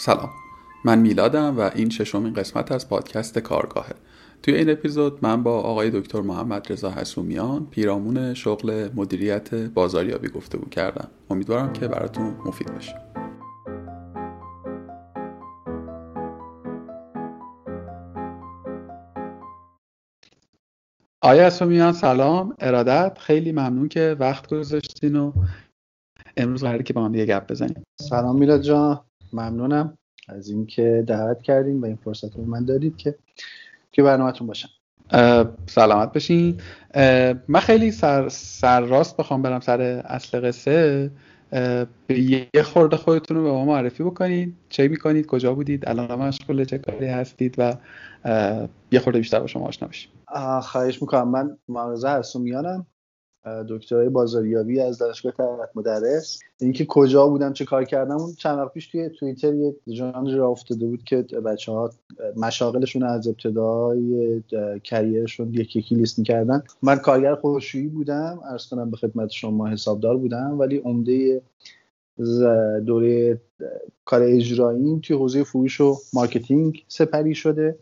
سلام. من میلادم و این ششمین قسمت از پادکست کارگاهه. توی این اپیزود من با آقای دکتر محمد رضا حسومیان پیرامون شغل مدیریت بازاریابی گفتگو کردم. امیدوارم که براتون مفید باشه. آیا حسومیان سلام. ارادت؟ خیلی ممنون که وقت گذاشتین و امروز قراره که با هم یه گپ بزنیم. سلام میلاد جان. ممنونم از اینکه دعوت کردیم و این فرصت رو من دادید که که برنامهتون باشم. سلامت بشین من خیلی سر, سر راست بخوام برم سر اصل قصه. به یه خورده خودتون رو به ما معرفی بکنید. چه می‌کنید؟ کجا بودید؟ الان مشغول چه کاری هستید؟ و یه خورده بیشتر با شما آشنا بشیم. خواهش می‌کنم. من معرضه حسومیانم دکترای بازاریابی از دانشگاه تربیت مدرس. اینکه کجا بودم چه کار کردم اون چند وقت پیش توی توییتر یه ژانر راه افتاده بود که بچه ها مشاغلشون از ابتدای career شون یکی یکی لیست می‌کردن. من کارگر خشکشویی بودم عرض کنم به خدمت شما حسابدار بودم ولی عمده دوره کار اجراییم توی حوزه فروش و marketing سپری شده.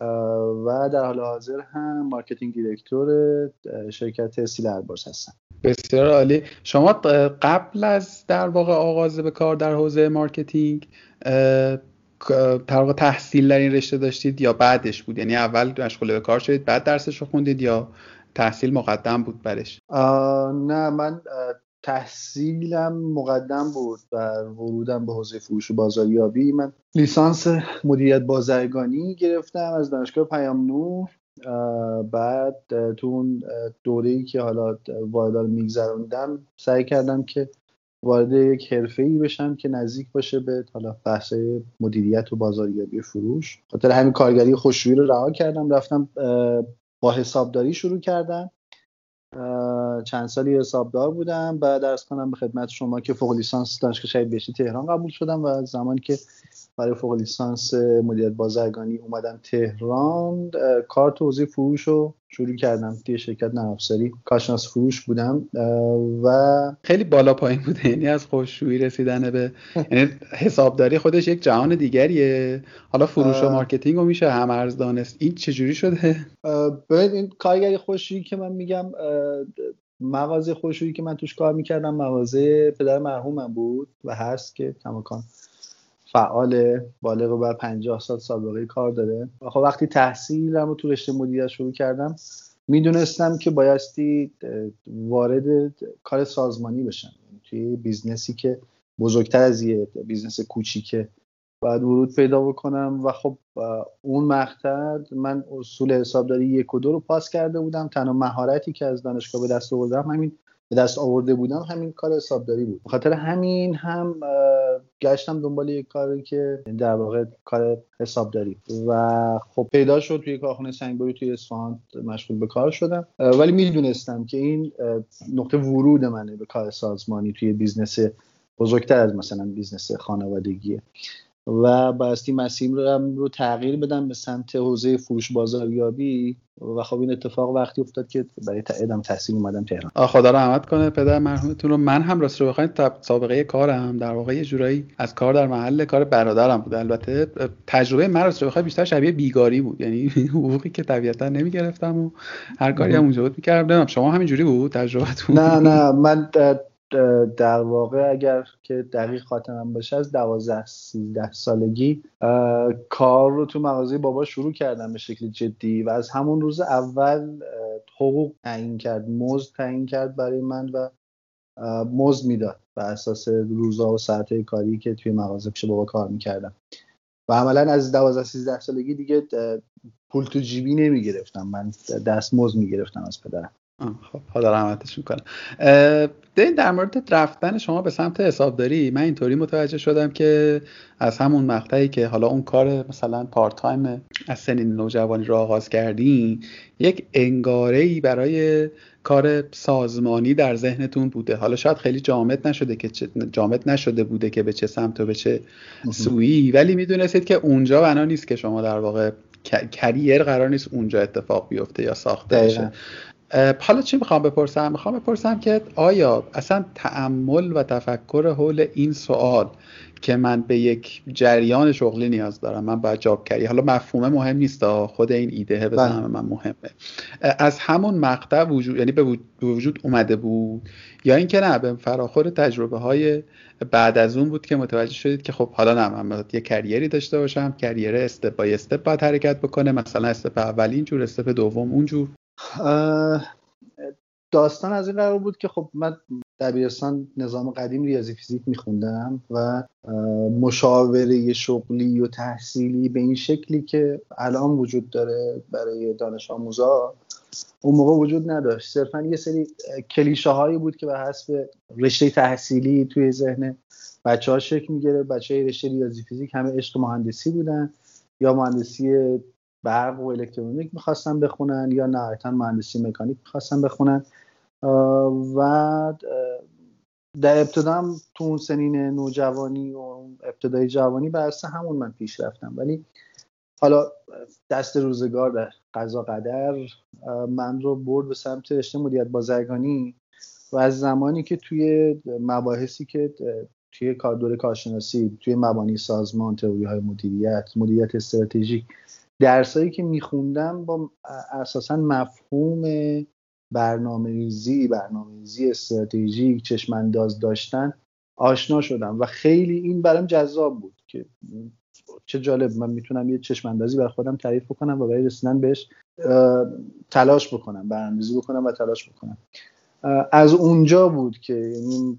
و در حال حاضر هم marketing director شرکت سیل البرز هستم بسیار عالی. شما قبل از در واقع آغاز به کار در حوزه marketing در تحصیل در این رشته داشتید یا بعدش بود؟ یعنی اول مشغول به کار شدید بعد درسش رو خوندید یا تحصیل مقدم بود برش؟ نه من تحصیلم مقدم بود و ورودم به حوزه فروش و بازاریابی. من لیسانس مدیریت بازرگانی گرفتم از دانشگاه پیام نور. بعد تو اون دوره ای که حالا وارد میگذروندم سعی کردم که وارد یک حرفه ای بشم که نزدیک باشه به حالا بحث مدیریت و بازاریابی فروش. خاطر همین کارگری خوشرویی رو رها کردم رفتم با حسابداری شروع کردم. چند سالی حسابدار بودم بعد درس کنم به خدمت شما که فوق لیسانس دانشگاه شهید بهشتی تهران قبول شدم و زمانی که برای فوق لیسانس مدیریت بازرگانی اومدم تهران. کار توزیع فروش رو شروع کردم. توی شرکت نرم‌افزاری کارشناس فروش بودم. و خیلی بالا پایین بوده یعنی از خشکشویی رسیدن به یعنی حسابداری خودش یک جهان دیگریه. حالا فروش و marketing رو میشه هم‌ارز دانست. این چجوری شده؟ ببین این کارگری خشکشویی که من میگم مغازه خشکشویی که من توش کار می‌کردم مغازه پدر مرحومم بود و هست که کماکان. فعال بالغ بر 50 سال سابقه کار داره. خب وقتی تحصیلم رو تو رشته مدیریت شروع کردم می‌دونستم که بایستی وارد کار سازمانی بشم. یعنی توی business ی که بزرگتر از یه business کوچیکه باید ورود پیدا بکنم. و خب اون مقطع من اصول حسابداری یک و دو رو پاس کرده بودم. تنها مهارتی که از دانشگاه به دست آوردم همین به دست آورده بودم همین کار حسابداری بود. خاطر همین هم گشتم دنبال یک کاری که در واقع کار حسابداری. و خب پیدا شد توی کارخونه سنگبری توی اصفهان مشغول به کار شدم. ولی می‌دونستم که این نقطه ورود منه به کار سازمانی توی business بزرگتر از مثلا بیزنس خانوادگیه. و بایستی مسیر رو تغییر بدم به سمت حوزه فروش بازاریابی. و خب این اتفاق وقتی افتاد که برای ادامه تحصیل اومدم تهران. خدا رحمت کنه پدر مرحومتون رو. من هم راست رو بخواید سابقه کارم. در واقع یه جورایی از کار در محل کار برادرم بود. البته تجربه من راست رو بخواید بیشتر شبیه بیگاری بود. یعنی حقوقی که طبیعتا نمی‌گرفتم و هر کاری هم اونجا بود می‌کردم. شما همین جوری بود تجربتون؟ نه نه. من در واقع اگر که دقیق خاطرم باشه از 12 13 سالگی کار رو تو مغازه بابا شروع کردم به شکل جدی و از همون روز اول حقوق تعیین کرد مزد تعیین کرد برای من و مزد می‌داد بر اساس روزا و ساعت کاری که توی مغازه پیش بابا کار می‌کردم. و عملا از 12 13 سالگی دیگه پول تو جیبی نمی‌گرفتم. من دست مزد می‌گرفتم از پدرم. خب حالا رحمتش می‌کنم در مورد رفتن شما به سمت حسابداری من اینطوری متوجه شدم که از همون مقطعی که حالا اون کار مثلا پارت تایم از سنین نوجوانی رو آغاز کردین یک انگاره ای برای کار سازمانی در ذهنتون بوده. حالا شاید خیلی جامد نشده که جامد نشده بوده که به چه سمت و به چه سویی ولی می‌دونستید که اونجا بنا نیست که شما در واقع کریر قرار نیست اونجا اتفاق بیفته یا ساخته بشه. حالا چی می‌خوام بپرسم؟ می‌خوام بپرسم که آیا اصلا تعمل و تفکر حول این سوال که من به یک جریان شغلی نیاز دارم من باید جاب کردی حالا مفهومه مهم نیست خود این ایده به بله. من مهمه. از همون مقطع وجود یعنی به وجود اومده بود؟ یا اینکه نه به فراخور تجربه های بعد از اون بود که متوجه شدید که خب حالا نه من یه کریری داشته باشم کریر استپ بای استپ باید حرکت بکنه مثلا استپ اول اینجور استپ دوم اونجور. داستان از این قرار بود که خب من دبیرستان نظام قدیم ریاضی فیزیک میخوندم و مشاوره شغلی و تحصیلی به این شکلی که الان وجود داره برای دانش آموزا اون موقع وجود نداشت. صرفا یه سری کلیشه هایی بود که به حسب رشته تحصیلی توی ذهن بچه ها شکل می‌گیره بچه های رشته ریاضی فیزیک همه عشق مهندسی بودن یا مهندسی برق و الکترونیک می‌خواستن بخونن یا نهایتا مهندسی مکانیک می‌خواستن بخونن. و در ابتدا هم تو اون سنین نوجوانی و ابتدای جوانی بر همون من پیش رفتم. ولی حالا دست روزگار در قضا قدر من رو برد به سمت رشته مدیریت بازرگانی و از زمانی که توی مباحثی که توی کار کارشناسی توی مبانی سازمان تئوری های مدیریت مدیریت استراتژیک درسایی که میخوندم با اساسا مفهوم برنامه ریزی برنامه ریزی استراتژیک چشمانداز داشتن آشنا شدم و خیلی این برام جذاب بود که چه جالب من می‌تونم یه چشماندازی بر خودم تعریف بکنم و برای رسیدن بهش تلاش بکنم برنامه‌ریزی بکنم و تلاش بکنم. از اونجا بود که یعنی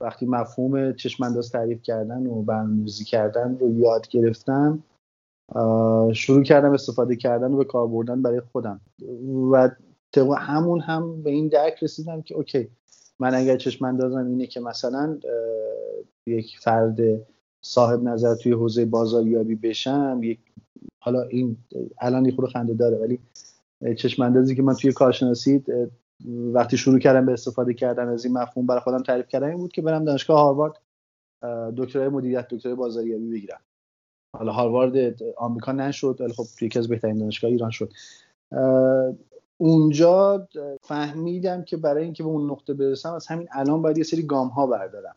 وقتی مفهوم چشمانداز تعریف کردن و برنامه‌ریزی کردن رو یاد گرفتم شروع کردم استفاده کردن و به کار بردن برای خودم. و همون هم به این درک رسیدم که اوکی من اگر چشماندازم اینه که مثلا یک فرد صاحب نظر توی حوزه بازاریابی بشم یک حالا این الان یه خورده خنده داره ولی چشماندازی که من توی کارشناسی وقتی شروع کردم به استفاده کردن از این مفهوم برای خودم تعریف کردن این بود که برم دانشگاه هاروارد دکترای مدیریت دکترای بازاریابی بگیرم. حالا هاروارد آمریکا نشد ولی خب یکی از بهترین دانشگاه ایران شد. اونجا فهمیدم که برای اینکه به اون نقطه برسم از همین الان باید یه سری گام ها بردارم.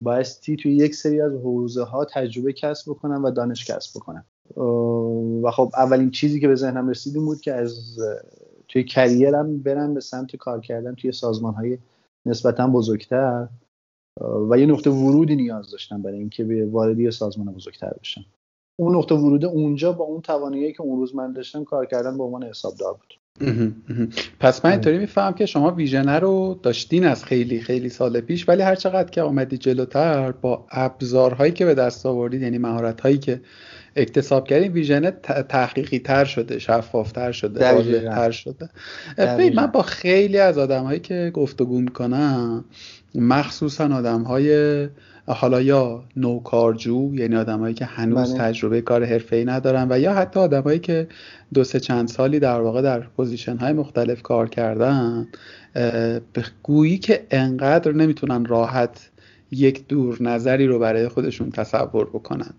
بایستی توی یک سری از حوزه ها تجربه کسب بکنم و دانش کسب بکنم. و خب اولین چیزی که به ذهنم رسید بود که از توی کریرم برم به سمت کار کردن توی سازمان های نسبتا بزرگتر. و یه نقطه ورودی نیاز داشتم برای اینکه به واردی سازمان بزرگتر بشم اون نقطه ورود اونجا با اون توانایی که اون روز من داشتم کار کردن به عنوان حسابدار بود. پس من اینطوری میفهم که شما ویژنه رو داشتین از خیلی خیلی سال پیش ولی هر چقدر که آمدی جلوتر با ابزارهایی که به دست آوردید یعنی مهارت هایی که اکتساب کردین ویژنه تحقیقی تر شده شفاف تر شده. تر شده من با خیلی از آدم هایی که گفتگو می‌کنم مخصوصا آدم های حالا یا نوکارجو یعنی آدمایی که هنوز بله. تجربه کار حرفه‌ای ندارن و یا حتی آدمایی که دو سه چند سالی در واقع در پوزیشن های مختلف کار کردن به گویی که انقدر نمی‌تونن راحت یک دور نظری رو برای خودشون تصور بکنن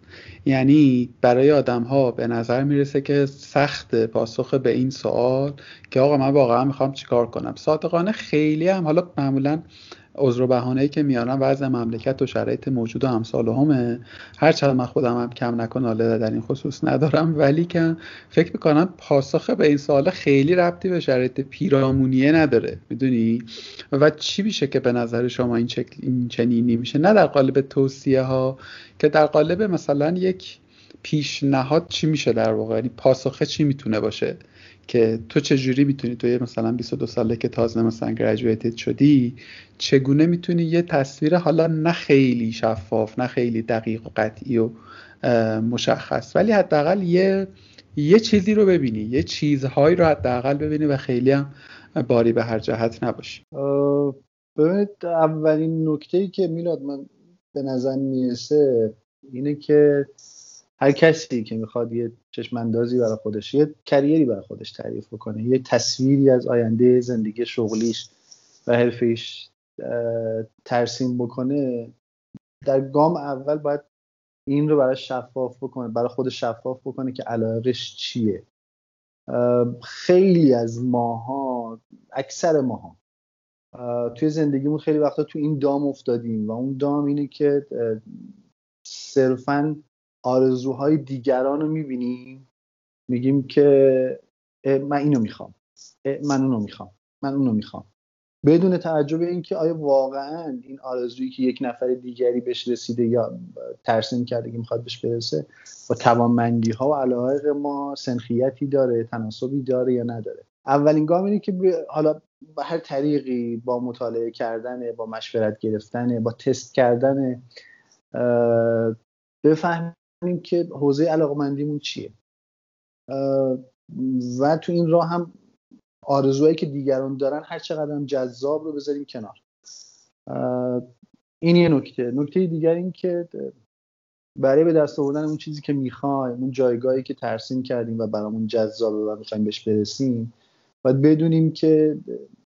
یعنی برای آدم ها به نظر می‌رسه که سخت پاسخ به این سوال که آقا من واقعا می‌خوام چیکار کنم صادقانه خیلی هم حالا معمولا عذر و بهانه‌ای که میارن وضع مملکت و شرایط موجود و همسال همه. هر چند من خودم هم کم نکن حالا در این خصوص ندارم. ولی که فکر می‌کنم پاسخ به این سوال خیلی ربطی به شرایط پیرامونیه نداره. می‌دونی؟ و چی میشه که به نظر شما این, چک... این چنینی میشه نه در قالب توصیه ها که در قالب مثلا یک پیشنهاد چی میشه در واقع؟ یعنی پاسخه چی می‌تونه باشه؟ که تو چجوری می‌تونی تو یه مثلا 22 ساله که تازه مثلا گریجویتد شدی چگونه می‌تونی یه تصویر حالا نه خیلی شفاف نه خیلی دقیق و قطعی و مشخص ولی حداقل یه یه چیزی رو ببینی یه چیزهایی رو حداقل ببینی و خیلی هم باری به هر جهت نباشی. ببینید اولین نکته ای که میلاد من به نظر می‌رسه اینه که هر کسی که می‌خواد یه چشماندازی برای خودش یه کریری برای خودش تعریف بکنه یه تصویری از آینده زندگی شغلیش و حرفیش ترسیم بکنه در گام اول باید این رو برای شفاف بکنه برای خود شفاف بکنه که علاقش چیه. خیلی از ماها اکثر ماها توی زندگیمون خیلی وقتا تو این دام افتادیم و اون دام اینه که صرفا آرزوهای دیگران رو می‌بینیم میگیم که من اینو می‌خوام. من اونو می‌خوام. من اونو می‌خوام. بدون توجه به اینکه آیا واقعا این آرزویی که یک نفر دیگری بهش رسیده یا ترسیم کرده که می‌خواد بهش برسه با توانمندی ها و علاقه ما سنخیتی داره تناسبی داره یا نداره؟ اولین گام اینه که حالا به هر طریقی با مطالعه کردن با مشورت گرفتن با تست کردن بفهمیم که حوزه علاقمندیمون چیه. و تو این راه هم آرزوهایی که دیگران دارن هر چقدر هم جذاب رو بذاریم کنار. این یه نکته. نکته دیگر این که برای به دست آوردن اون چیزی که می‌خوایم اون جایگاهی که ترسیم کردیم و برامون جذابه و می‌خوایم بهش برسیم باید بدونیم که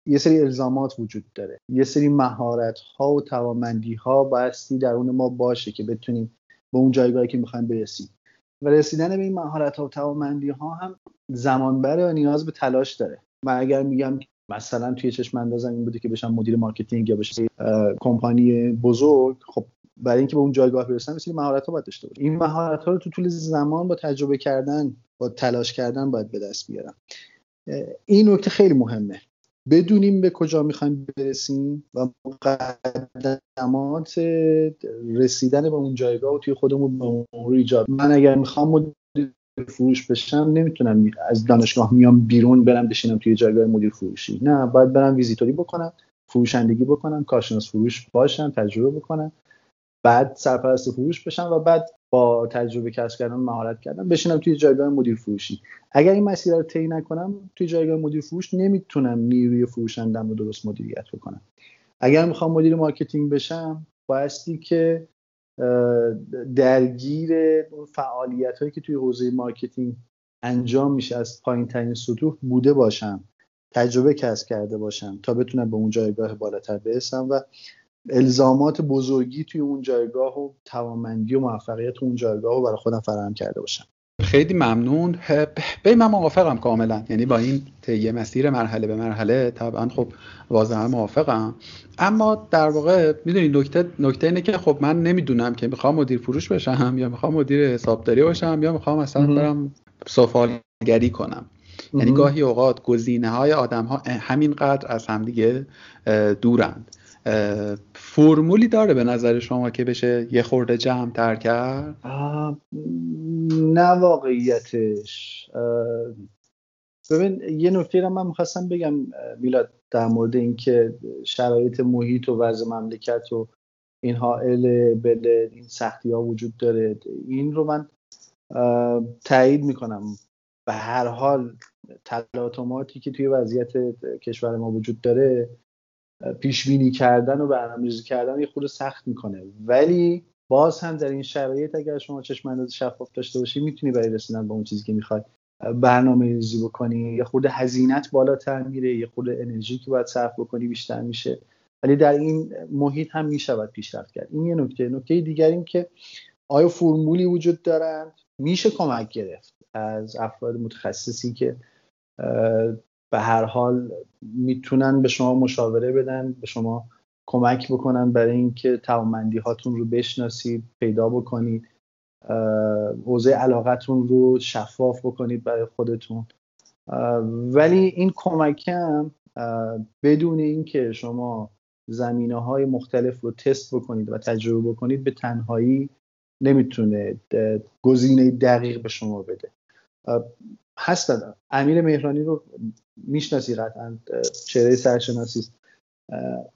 یه سری الزامات وجود داره. یه سری مهارت ها و توانمندی ها بایستی درون ما باشه که بتونیم به اون جایگاهی که می‌خوایم برسیم. و رسیدن به این مهارت ها و توانمندی ها هم زمان بره و نیاز به تلاش داره. من اگر میگم مثلا توی چشم اندازم این بوده که بشم مدیر marketing یا بشه کمپانی بزرگ خب برای اینکه به اون جایگاه برسم یه سری مهارت ها باید داشته باشم. این مهارت ها رو تو طول زمان با تجربه کردن با تلاش کردن باید به دست بیارم. این نکته خیلی مهمه. بدونیم به کجا می‌خوایم برسیم و مقدمات رسیدن به اون جایگاه و توی خودمون به مرور ایجاد. من اگر می‌خوام مدیر فروش بشم نمی‌تونم از دانشگاه میام بیرون برم بشینم توی جایگاه مدیر فروشی. نه باید برم ویزیتوری بکنم فروشندگی بکنم کارشناس فروش باشم تجربه بکنم بعد سرپرست فروش بشم و بعد تجربه کسب کردن مهارت کردن بشینم توی جایگاه مدیر فروشی اگر این مسیر رو طی نکنم توی جایگاه مدیر فروش نمی‌تونم نیروی فروشندم رو درست مدیریت بکنم. اگر می‌خوام مدیر marketing بشم بایستی که درگیر اون فعالیت هایی که توی حوزه marketing انجام میشه از پایین ترین سطوح بوده باشم تجربه کسب کرده باشم تا بتونم به اون جایگاه بالاتر برسم و الزامات بزرگی توی اون جایگاه و توانمندی و موفقیت اون جایگاه رو برای خودم فراهم کرده باشم. خیلی ممنون. به من موافقم کاملا. یعنی با این طی مسیر مرحله به مرحله طبعا خب واضحا موافقم. اما در واقع می‌دونی نکته نکته اینه که خب من نمی‌دونم که می‌خوام مدیر فروش بشم یا می‌خوام مدیر حسابداری باشم یا می‌خوام مثلا برم سفالگری کنم. یعنی گاهی اوقات گزینه های آدم ها همینقدر از همدیگه دورند. فرمولی داره به نظر شما که بشه یه خورده جمع تر کرد؟ نه واقعیتش. ببین یه نکته رو من می‌خواستم بگم میلاد در مورد اینکه شرایط محیط و وضع مملکت و اینها ال بل این سختی ها وجود داره. این رو من تایید می‌کنم. به هر حال تلاطماتی که توی وضعیت کشور ما وجود داره پیش بینی کردن و برنامه‌ریزی کردن یه خود سخت می‌کنه. ولی باز هم در این شرایط اگر شما چشم انداز شفاف داشته باشی می‌تونی برای رسیدن به اون چیزی که می‌خوای برنامه ریزی بکنی. یه خود هزینت بالاتر میره یه خود انرژی که باید صرف بکنی بیشتر میشه. ولی در این محیط هم می‌شود پیشرفت کرد. این یه نکته. نکته دیگر این که آیا فرمولی وجود دارند؟ میشه کمک گرفت از افراد متخصصی که به هر حال می‌تونن به شما مشاوره بدن به شما کمک بکنن برای اینکه توانمندی هاتون رو بشناسید پیدا بکنید حوزه علاقتون رو شفاف بکنید برای خودتون. ولی این کمکم بدون اینکه شما زمینه های مختلف رو تست بکنید و تجربه بکنید به تنهایی نمی‌تونه گزینه دقیق به شما بده. هست امیر مهرانی رو می‌شناسی قطعا چهره سرشناسی است.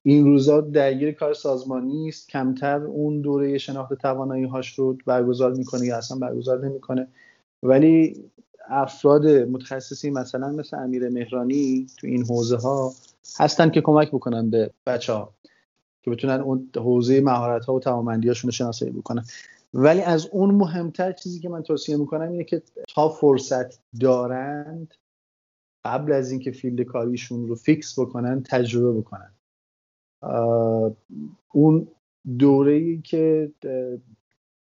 این روزا درگیر کار سازمانی است. کمتر اون دوره شناخت توانایی هاش رو برگزار می‌کنه یا اصلا برگزار نمی‌کنه. ولی افراد متخصصی مثلا مثل امیر مهرانی تو این حوزه ها هستن که کمک بکنن به بچه ها که بتونن اون حوزه مهارت ها و توانمندی هاشون رو شناسایی بکنن. ولی از اون مهمتر چیزی که من توصیه می‌کنم اینه که تا فرصت دارند قبل از اینکه field کاریشون رو fix بکنن تجربه بکنن. اون دوره ای که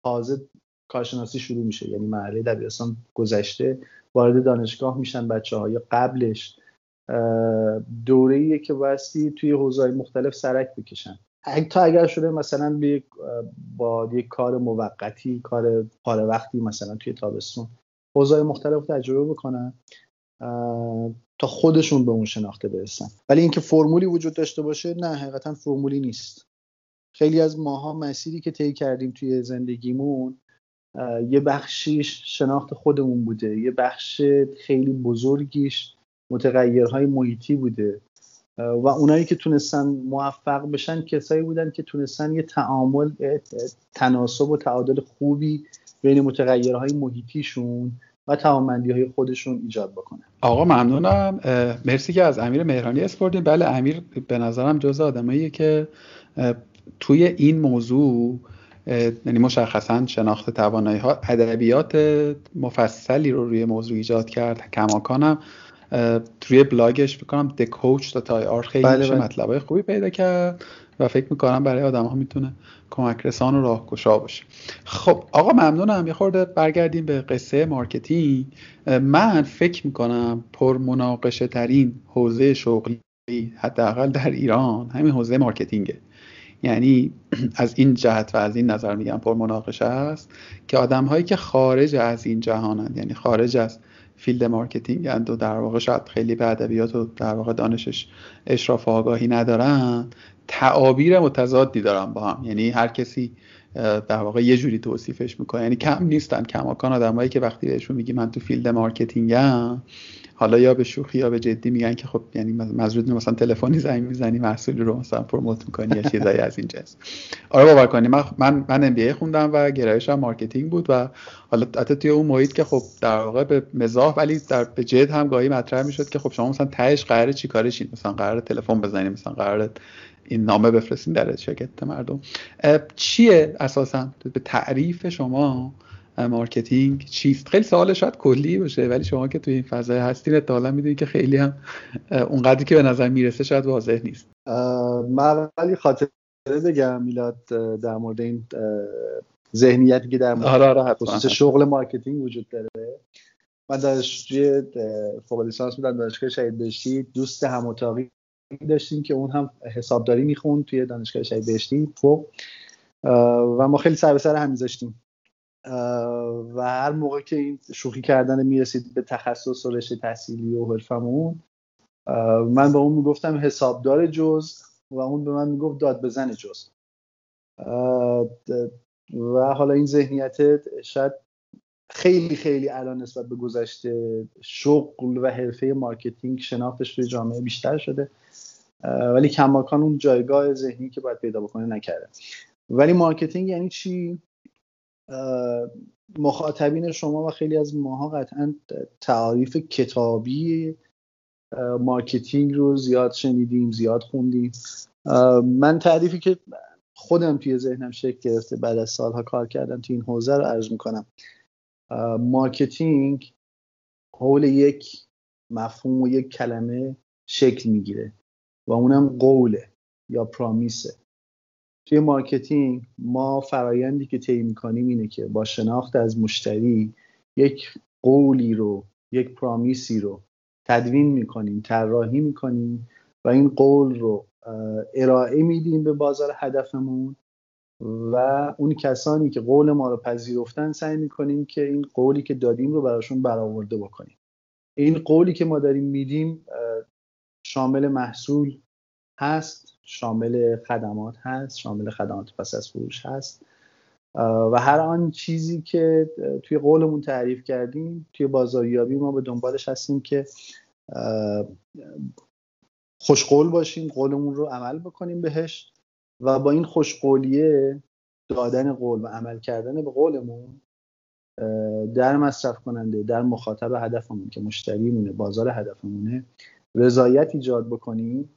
تازه کارشناسی شروع میشه یعنی مرحله دبیرستان گذشته وارد دانشگاه میشن بچه ها یا قبلش دوره ایه که بایستی توی حوزه مختلف سرک بکشن. تا اگر شده مثلا با یک کار موقتی کار پاره وقتی مثلا توی تابستون حوزه مختلف تجربه بکنن تا خودشون به اون شناخته برسن. ولی اینکه فرمولی وجود داشته باشه نه حقیقتا فرمولی نیست. خیلی از ماها مسیری که طی کردیم توی زندگیمون یه بخشیش شناخت خودمون بوده. یه بخش خیلی بزرگیش متغیرهای محیطی بوده. و اونایی که تونستن موفق بشن کسایی بودن که تونستن یه تعامل تناسب و تعادل خوبی بین متغیرهای محیطیشون و توانمندی های خودشون ایجاد بکنن. آقا ممنونم. مرسی که از امیر مهرانی اسپردیم بله امیر به نظرم جز آدماییه که توی این موضوع یعنی مشخصا شناخت توانایی ها ادبیات مفصلی رو روی موضوع ایجاد کرد. کماکانم. توی بلاگش بکنم coach dot ir خیلی بله بله. مطلب خوبی پیدا کرد و فکر می‌کنم برای آدم ها می‌تونه کمک رسان و راهگشا باشه. خب آقا ممنونم. یه خورده برگردیم به قصه marketing. من فکر می‌کنم پر مناقشه ترین حوزه شغلی حداقل در ایران همین حوزه marketing ه. یعنی از این جهت و از این نظر میگم پر مناقشه است که آدم هایی که خارج از این جهانند یعنی خارج از field marketing و در واقع شاید خیلی به ادبیات و در واقع دانشش اشراف و آگاهی ندارن تعابیر متضادی دارن با هم. یعنی هر کسی در واقع یه جوری توصیفش می‌کنه. یعنی کم نیستن. کماکان آدمایی که وقتی بهشون میگی من تو field marketing م حالا یا به شوخی یا به جدی میگن که خب یعنی مزرود مثلا تلفنی زنگ می‌زنی محصولی رو مثلا پروموت می‌کنی یا چیزایی از این جنس آره باور کنی. من من من بی خوندم و گرایشم مارکتینگ بود و حالا حتی توی اون محیط که خب در واقع به مزاح ولی در به جد هم گاهی مطرح می‌شد که خب شما مثلا تهش قراره چیکاره شین مثلا قراره تلفن بزنید مثلا قراره این نامه بفرستین در شرکت مردم. چیه اساسا؟ به تعریف شما marketing چیست خیلی سوال شاید کلی باشه ولی شما که توی این فضای هستین احتمالا می‌دونید که خیلی هم اونقدری که به نظر می‌رسه شاید واضح نیست. من ولی خاطره بگم میلاد در مورد این ذهنیتی که در مورد آره آره خصوص شغل marketing وجود داره. من دانشجوی فوق لیسانس بودم دانشگاه شهید بهشتی. دوست هم اتاقی داشتیم که اون هم حسابداری می‌خوند توی دانشگاه شهید بهشتی. فوق و ما خیلی سر به سر هم میذاشتیم. و هر موقع که این شوخی کردن می‌رسید به تخصص و رشته تحصیلی و حرفمون من به اون می‌گفتم حسابدار جزء و اون به من می‌گفت داد بزن جزء. و حالا این ذهنیت شاید خیلی خیلی الان نسبت به گذشته شغل و حرفه marketing شناختش توی جامعه بیشتر شده. ولی کماکان اون جایگاه ذهنی که باید پیدا بکنه نکرده. ولی marketing یعنی چی؟ مخاطبین شما و خیلی از ماها قطعا تعریف کتابی marketing رو زیاد شنیدیم زیاد خوندیم. من تعریفی که خودم توی ذهنم شکل گرفته بعد از سالها کار کردم توی این حوزه رو عرض می‌کنم. marketing حول یک مفهوم و یک کلمه شکل می‌گیره و اونم قوله یا promise ه. توی marketing ما فرایندی که طی می‌کنیم اینه که با شناخت از مشتری یک قولی رو یک promise ی رو تدوین می‌کنیم طراحی می‌کنیم و این قول رو ارائه میدیم به بازار هدفمون و اون کسانی که قول ما رو پذیرفتن سعی می‌کنیم که این قولی که دادیم رو براشون برآورده بکنیم. این قولی که ما داریم میدیم شامل محصول هست شامل خدمات هست شامل خدمات پس از فروش هست. و هر آن چیزی که توی قولمون تعریف کردیم توی بازاریابی ما به دنبالش هستیم که خوشقول باشیم قولمون رو عمل بکنیم بهش و با این خوشقولیه دادن قول و عمل کردن به قولمون در مصرف کننده در مخاطب هدفمون که مشتریمونه بازار هدفمونه رضایت ایجاد بکنیم.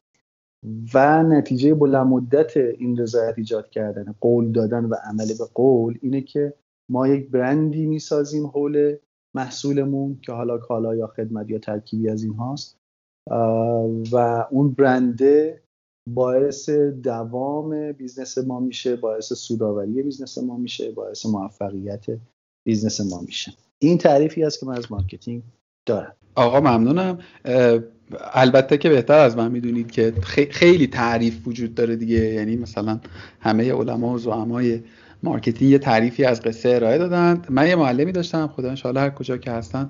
و نتیجه بلند مدت این رضایت ایجاد کردن قول دادن و عمل به قول اینه که ما یک برندی می‌سازیم حول محصولمون که حالا کالا یا خدمت یا ترکیبی از این هاست. و اون برنده باعث دوام business ما میشه باعث سودآوری business ما میشه باعث موفقیت business ما میشه. این تعریفی است که من از مارکتینگ دارم. آقا ممنونم. البته که بهتر از من می‌دونید که خیلی تعریف وجود داره دیگه. یعنی مثلا همه علما و زعمای marketing یه تعریفی از قصه ارائه دادن. من یه معلمی داشتم خدا ان هر کجا که هستن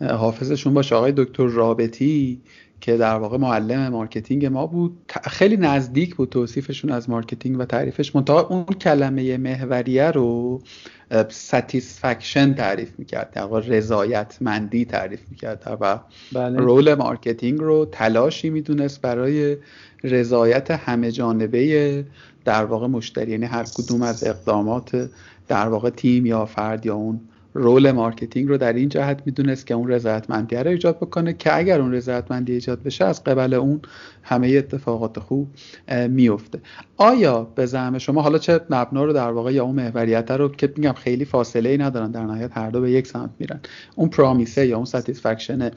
حافظشون باشه. آقای دکتر رابطی که در واقع معلم marketing ما بود. خیلی نزدیک بود توصیفشون از marketing و تعریفش. منتها اون کلمه محوریه رو satisfaction تعریف می‌کرد. در واقع رضایتمندی تعریف می‌کرد. و بله. role marketing رو تلاشی می‌دونست برای رضایت همه جانبه در واقع مشتری. یعنی هر کدوم از اقدامات در واقع تیم یا فرد یا اون role marketing رو در این جهت می‌دونست که اون رضایتمندی رو ایجاد بکنه که اگر اون رضایتمندی ایجاد بشه از قبل اون همه اتفاقات خوب میفته آیا به زعم شما حالا چه مبنا رو در واقع یا اون محوریت رو که میگم خیلی فاصله ای ندارن در نهایت هر دو به یک سمت میرن اون promise ه یا اون satisfaction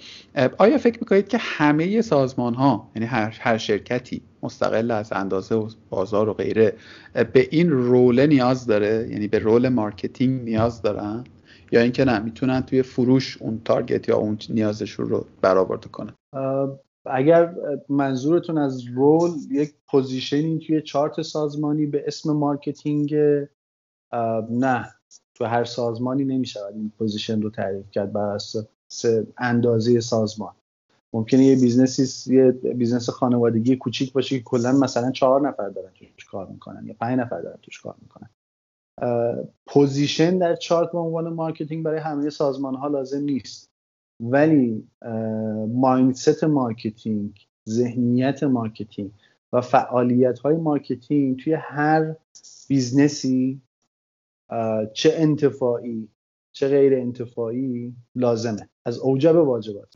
آیا فکر می‌کنید که همه سازمان ها یعنی هر, هر شرکتی مستقل از اندازه و بازار و غیره به این role نیاز داره؟ یعنی به role marketing نیاز دارن؟ یا اینکه نه می‌تونن توی فروش اون target یا اون نیازشون رو برآورده کنن. اگر منظورتون از role یک position ی توی چارت سازمانی به اسم marketing نه تو هر سازمانی نمیشه این position رو تعریف کرد بر اساس اندازه سازمان. ممکنه یه business ی یه business خانوادگی کوچیک باشه که کلا مثلا چهار نفر دارن توش کار می‌کنن یا پنج نفر دارن توش کار می‌کنن. position در چارت به عنوان marketing برای همه سازمان ها لازم نیست. ولی mindset marketing ذهنیت marketing و فعالیت های marketing توی هر business ی چه انتفاعی چه غیر انتفاعی لازمه. از اوجب واجبات.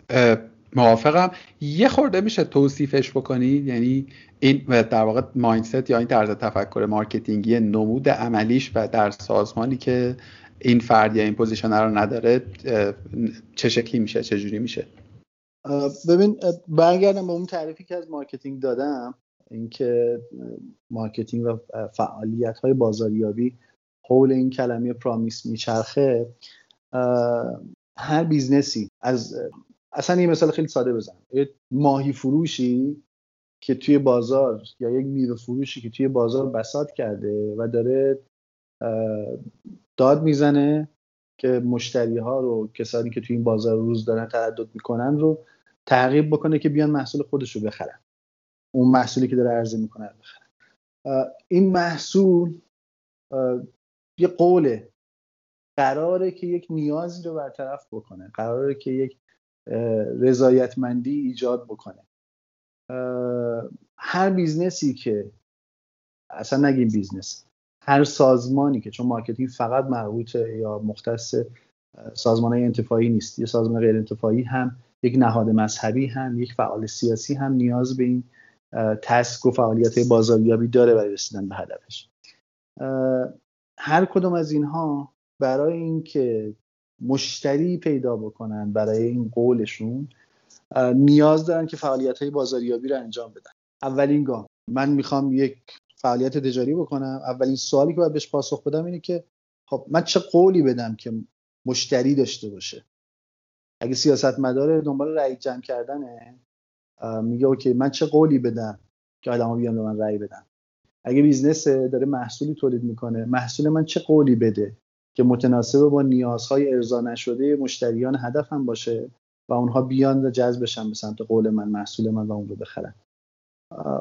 موافقم. یه خورده میشه توصیفش بکنی؟ یعنی این در واقع mindset یا این طرز تفکر marketing ی نمود عملیش و در سازمانی که این فرد یا این position رو نداره چه شکلی میشه؟ چه جوری میشه؟ ببین برگردم به اون تعریفی که از marketing دادم اینکه مارکتینگ و فعالیت های بازاریابی حول این کلمه promise میچرخه. هر business ی از اصلا یه مثال خیلی ساده بزن ماهی فروشی که توی بازار یا یک میوه فروشی که توی بازار بساط کرده و داره داد می‌زنه که مشتری ها رو کسانی که توی این بازار روز دارن تردد می‌کنن رو تعقیب بکنه که بیان محصول خودش رو بخرن. اون محصولی که داره عرضه می‌کنه بخرن. این محصول یه قوله. قراره که یک نیازی رو برطرف بکنه. قراره که یک رضایتمندی ایجاد بکنه. هر بیزنسی که اصلا نگیم business هر سازمانی که چون marketing فقط مربوط یا مختص سازمان های انتفاعی نیست یه سازمان غیر انتفاعی هم یک نهاد مذهبی هم یک فعال سیاسی هم نیاز به این task و فعالیت بازاریابی داره برای رسیدن به هدفش. هر کدوم از اینها برای اینکه مشتری پیدا بکنن برای این قولشون نیاز دارن که فعالیت های بازاریابی رو انجام بدن. اولین گام. من می‌خوام یک فعالیت تجاری بکنم. اولین سوالی که باید بهش پاسخ بدم اینه که خب من چه قولی بدم که مشتری داشته باشه؟ اگه سیاست مدار دنبال رأی جمع کردنه میگه okay من چه قولی بدم که آدما بیان به من رأی بدن؟ اگه business داره محصولی تولید می‌کنه محصول من چه قولی بده؟ که متناسب با نیازهای ارضا نشده مشتریان هدفم باشه و اونها بیان و جذب بشن به سمت قول من محصول من و اون رو بخرن.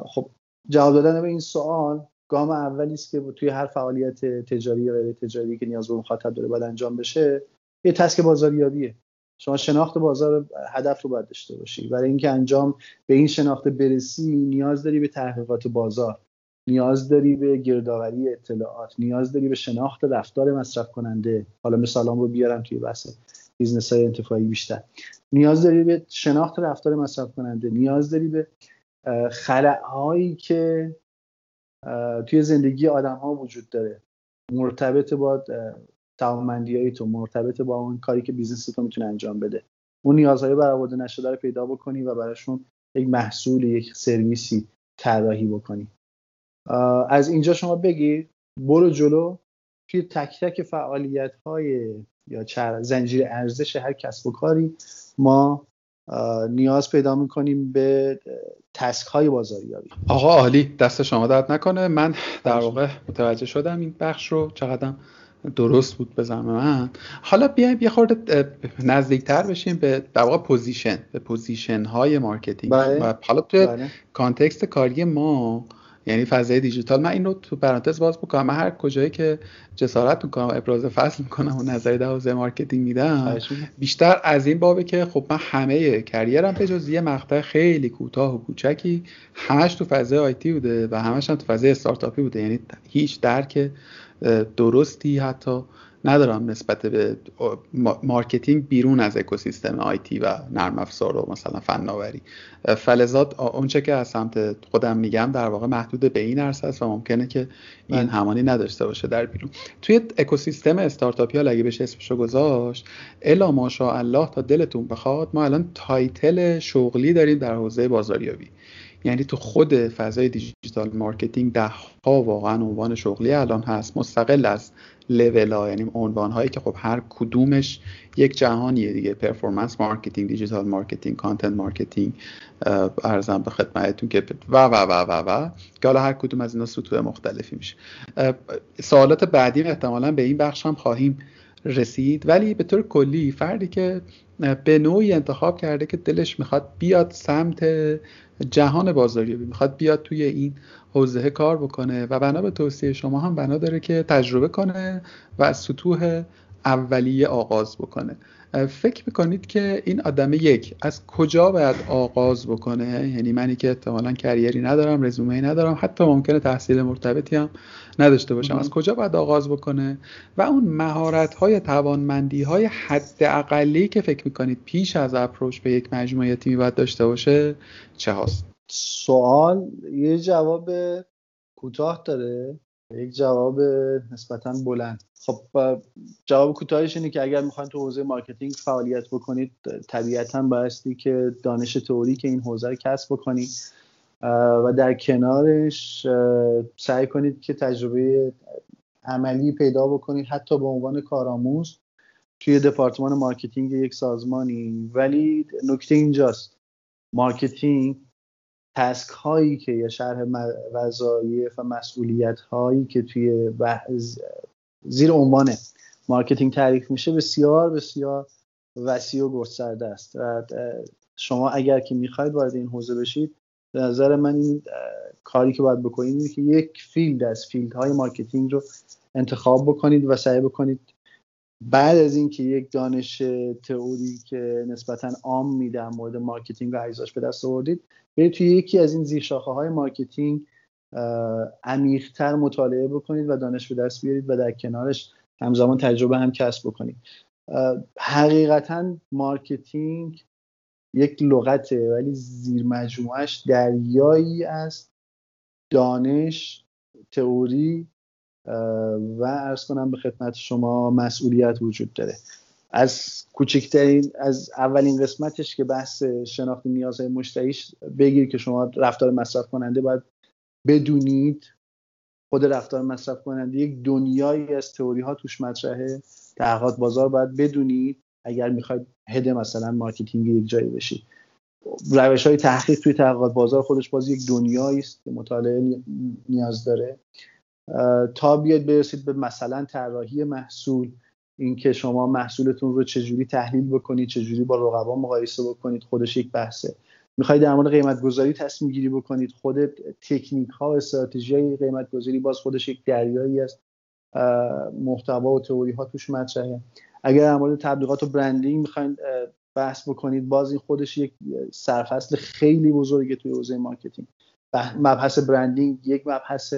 خب جواب دادن به این سوال گام اولی است که توی هر فعالیت تجاری یا غیر تجاری که نیاز به مخاطب داره باید انجام بشه یه تسک بازاریابیه. شما شناخت بازار هدف رو باید داشته باشی. برای اینکه انجام به این شناخت برسی نیاز داری به تحقیقات بازار. نیاز داری به گردآوری اطلاعات نیاز داری به شناخت رفتار مصرف کننده. حالا مثالام رو بیارم توی بحث business های انتفاعی بیشتر. نیاز داری به شناخت رفتار مصرف کننده. نیاز داری به هایی که توی زندگی آدم ها وجود داره. مرتبط با توانمندی های تو مرتبط با اون کاری که business تو می‌تونه انجام بده. اون نیازهای برآورده نشده رو پیدا بکنی و براشون یک محصول یک سرویسی طراحی بکنی. از اینجا شما بگیر برو جلو توی تک تک فعالیت های یا زنجیره ارزش هر کسب و کاری ما نیاز پیدا می‌کنیم به task های بازاریابی. آقا عالی دست شما درد نکنه. من در واقع متوجه شدم این بخش رو چقدرم درست بود به من. حالا بیایم یه خورده نزدیکتر بشیم به در واقع position به position های marketing. بله. و حالا تو بله. context کاری ما یعنی فضای دیجیتال. من این رو تو پرانتز باز بکنم من هر کجایی که جسارت می‌کنم ابراز فضل می‌کنم و نظری در marketing میدم بیشتر از این بابه که خب من همه career م به جز یه مقطع خیلی کوتاه و کوچکی همش تو فضای IT بوده و همش هم تو فضای استارتاپی بوده. یعنی هیچ درک درستی حتی ندارم نسبت به marketing بیرون از اکوسیستم IT و نرم افزار و مثلا فناوری. فلذا اونچه که از سمت خودم میگم در واقع محدود به این عرصه است و ممکنه که این بله. این‌همانی نداشته باشه در بیرون. توی اکوسیستم استارتاپی ها اگه بشه اسمشو گذاشت الا ماشاءالله تا دلتون بخواد ما الان title شغلی داریم در حوزه بازاریابی. یعنی تو خود فضای digital marketing ده ها واقعا عنوان شغلی الان هست. مستقل از لول ها یعنی عنوان هایی که خب هر کدومش یک جهانیه دیگه. performance marketing digital marketing content marketing عرضم به خدمتتون که و و و و و که حالا هر کدوم از اینا سطوح مختلفی میشه. سوالات بعدی احتمالا به این بخش هم خواهیم رسید. ولی به طور کلی فردی که به نوعی انتخاب کرده که دلش می‌خواد بیاد سمت جهان بازاریابی می‌خواد بیاد توی این حوزه کار بکنه و بنا به توصیه شما هم بنا داره که تجربه کنه و از سطوح اولیه آغاز بکنه. فکر می‌کنید که این آدم یک از کجا باید آغاز بکنه؟ یعنی منی که احتمالا کریری ندارم رزومه ندارم حتی ممکنه تحصیل مرتبطی هم نداشته باشم. از کجا باید آغاز بکنه؟ و اون مهارت های توانمندی های حد اقلی که فکر می‌کنید پیش از اپروچ به یک مجموعه تیمی باید داشته باشه چه هاست؟ سوال یه جواب کوتاه داره. یک جواب نسبتا بلند. خب جواب کوتاهش اینه که اگر می‌خواین تو حوزه marketing فعالیت بکنید طبیعتا بایستی که دانش تئوری که این حوزه رو کسب بکنید و در کنارش سعی کنید که تجربه عملی پیدا بکنید حتی به عنوان کارآموز توی دپارتمان marketing یک سازمانی. ولی نکته اینجاست marketing task هایی که یا شرح وظایف و مسئولیت هایی که توی زیر عنوان marketing تعریف میشه بسیار بسیار وسیع و گسترده است. شما اگر که می‌خواید وارد این حوزه بشید به نظر من این کاری که باید بکنید اینه که یک field از field های marketing رو انتخاب بکنید و سعی بکنید بعد از اینکه یک دانش تئوریک نسبتا عامی در مورد marketing و اجزاش به دست آوردید برید توی یکی از این زیرشاخه های marketing عمیقتر مطالعه بکنید و دانش به دست بیارید و در کنارش همزمان تجربه هم کسب بکنید. حقیقتا marketing یک لغته ولی زیر مجموعش دریایی از دانش تئوری و عرض کنم به خدمت شما مسئولیت وجود داره. از کوچکترین از اولین قسمتش که بحث شناخت نیازهای مشتریش بگیر که شما رفتار مصرف کننده باید بدونید. خود رفتار مصرف کننده یک دنیایی از تئوری ها توش مطرحه. تحقیقات بازار باید بدونید. اگر می‌خواید head مثلا marketing یک جایی بشید روش های تحقیق توی تحقیقات بازار خودش باز یک دنیایی است که مطالعه نیاز داره. تا بیاید برسید به مثلا طراحی محصول اینکه شما محصولتون رو چجوری تحلیل بکنید چجوری با رقبا مقایسه بکنید خودش یک بحثه. می‌خواید در مورد قیمت گذاری تصمیم گیری بکنید خود تکنیک ها و استراتژی های قیمت گذاری باز خودش یک دریایی است. محتوا و تئوری ها توش مطرحه. اگر در مورد تبلیغات و برندینگ می‌خواید بحث بکنید باز این خودش یک سرفصل خیلی بزرگه توی حوزه marketing. مبحث branding یک مبحث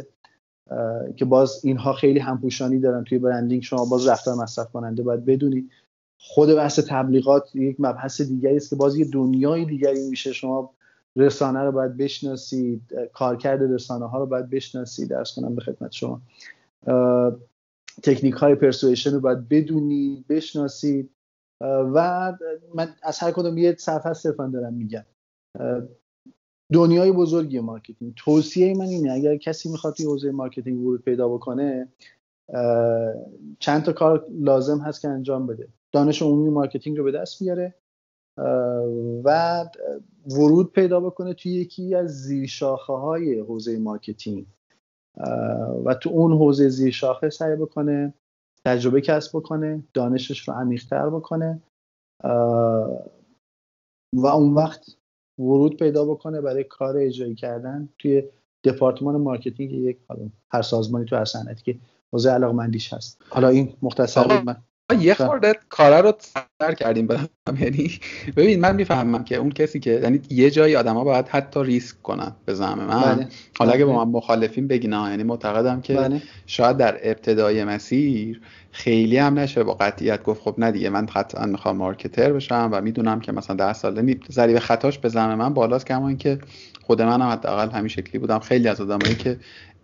که باز اینها خیلی همپوشانی دارن توی branding شما باز رفتار مصرف کننده باید بدونید. خود بحث تبلیغات یک مبحث دیگری است که باز یه دنیای دیگری میشه. شما رسانه رو باید بشناسید کارکرد رسانه ها رو باید بشناسید. عرض کنم به خدمت شما. تکنیک های persuasion رو باید بدونید بشناسید. و من از هر کدوم یه صفحه صرفا دارم میگم. دنیای بزرگیه marketing. توصیه من اینه اگر کسی می‌خواد توی حوزه marketing ورود پیدا بکنه چند تا کار لازم هست که انجام بده. دانش عمومی marketing رو به دست بیاره و ورود پیدا بکنه توی یکی از زیرشاخه های حوزه marketing. و تو اون حوزه زیرشاخه سعی بکنه تجربه کسب بکنه دانشش رو عمیقتر بکنه و اون وقت ورود پیدا بکنه برای کار اجرایی کردن توی دپارتمان marketing یک هر سازمانی تو هر صنعتی که حوزه علاقمندیش هست. حالا این مختصر بود من یه خورده کارا رو سر کردیم به یعنی ببین من می‌فهمم که اون کسی که یعنی یه جایی آدما باید حتی ریسک کنن به زعم من بله. حالا اگه با بله. من مخالفین بگین یعنی معتقدم که بله. شاید در ابتدای مسیر خیلی هم نشه با قطعیت گفت خب نه دیگه من قطعا می‌خوام مارکتر بشم و می‌دونم که مثلا ده سال ضریب خطاش به زعم من بالاست کما اینکه خود منم حداقل همین شکلی بودم خیلی از آدمایی که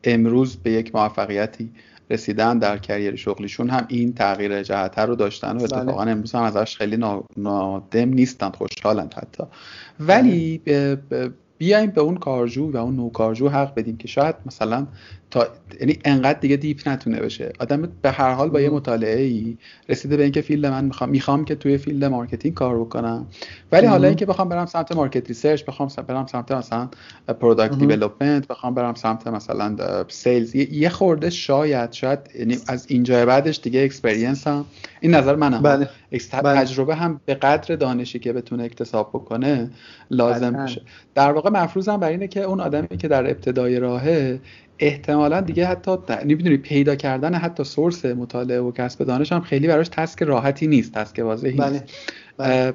امروز به یک موفقیتی رسیدن در کریر شغلیشون هم این تغییر جهته رو داشتن و بله. اتفاقا امروز هم ازش خیلی نادم نیستن خوشحالند حتی ولی بله. بیایم به اون کارجو و اون نوکارجو حق بدیم که شاید مثلا تا یعنی انقدر دیگه deep نتونه بشه. آدم به هر حال با یه مطالعه ای رسیده به اینکه field من می‌خوام می‌خوام که توی field marketing کار بکنم. ولی حالا اینکه بخوام برم سمت market research بخوام برم سمت مثلا product development بخوام برم سمت مثلا sales یه خورده شاید شاید یعنی از اینجا بعدش دیگه experience هم این نظر منم. بله. بله. تجربه هم به قدر دانشی که بتونه اکتساب بکنه لازم میشه. در واقع مفروضم بر اینه که اون آدمی که در ابتدای راهه احتمالا دیگه حتی نمی‌دونی پیدا کردن حتی سورس مطالعه و کسب دانش هم خیلی براش تسک راحتی نیست تسک واضحی بله. بله.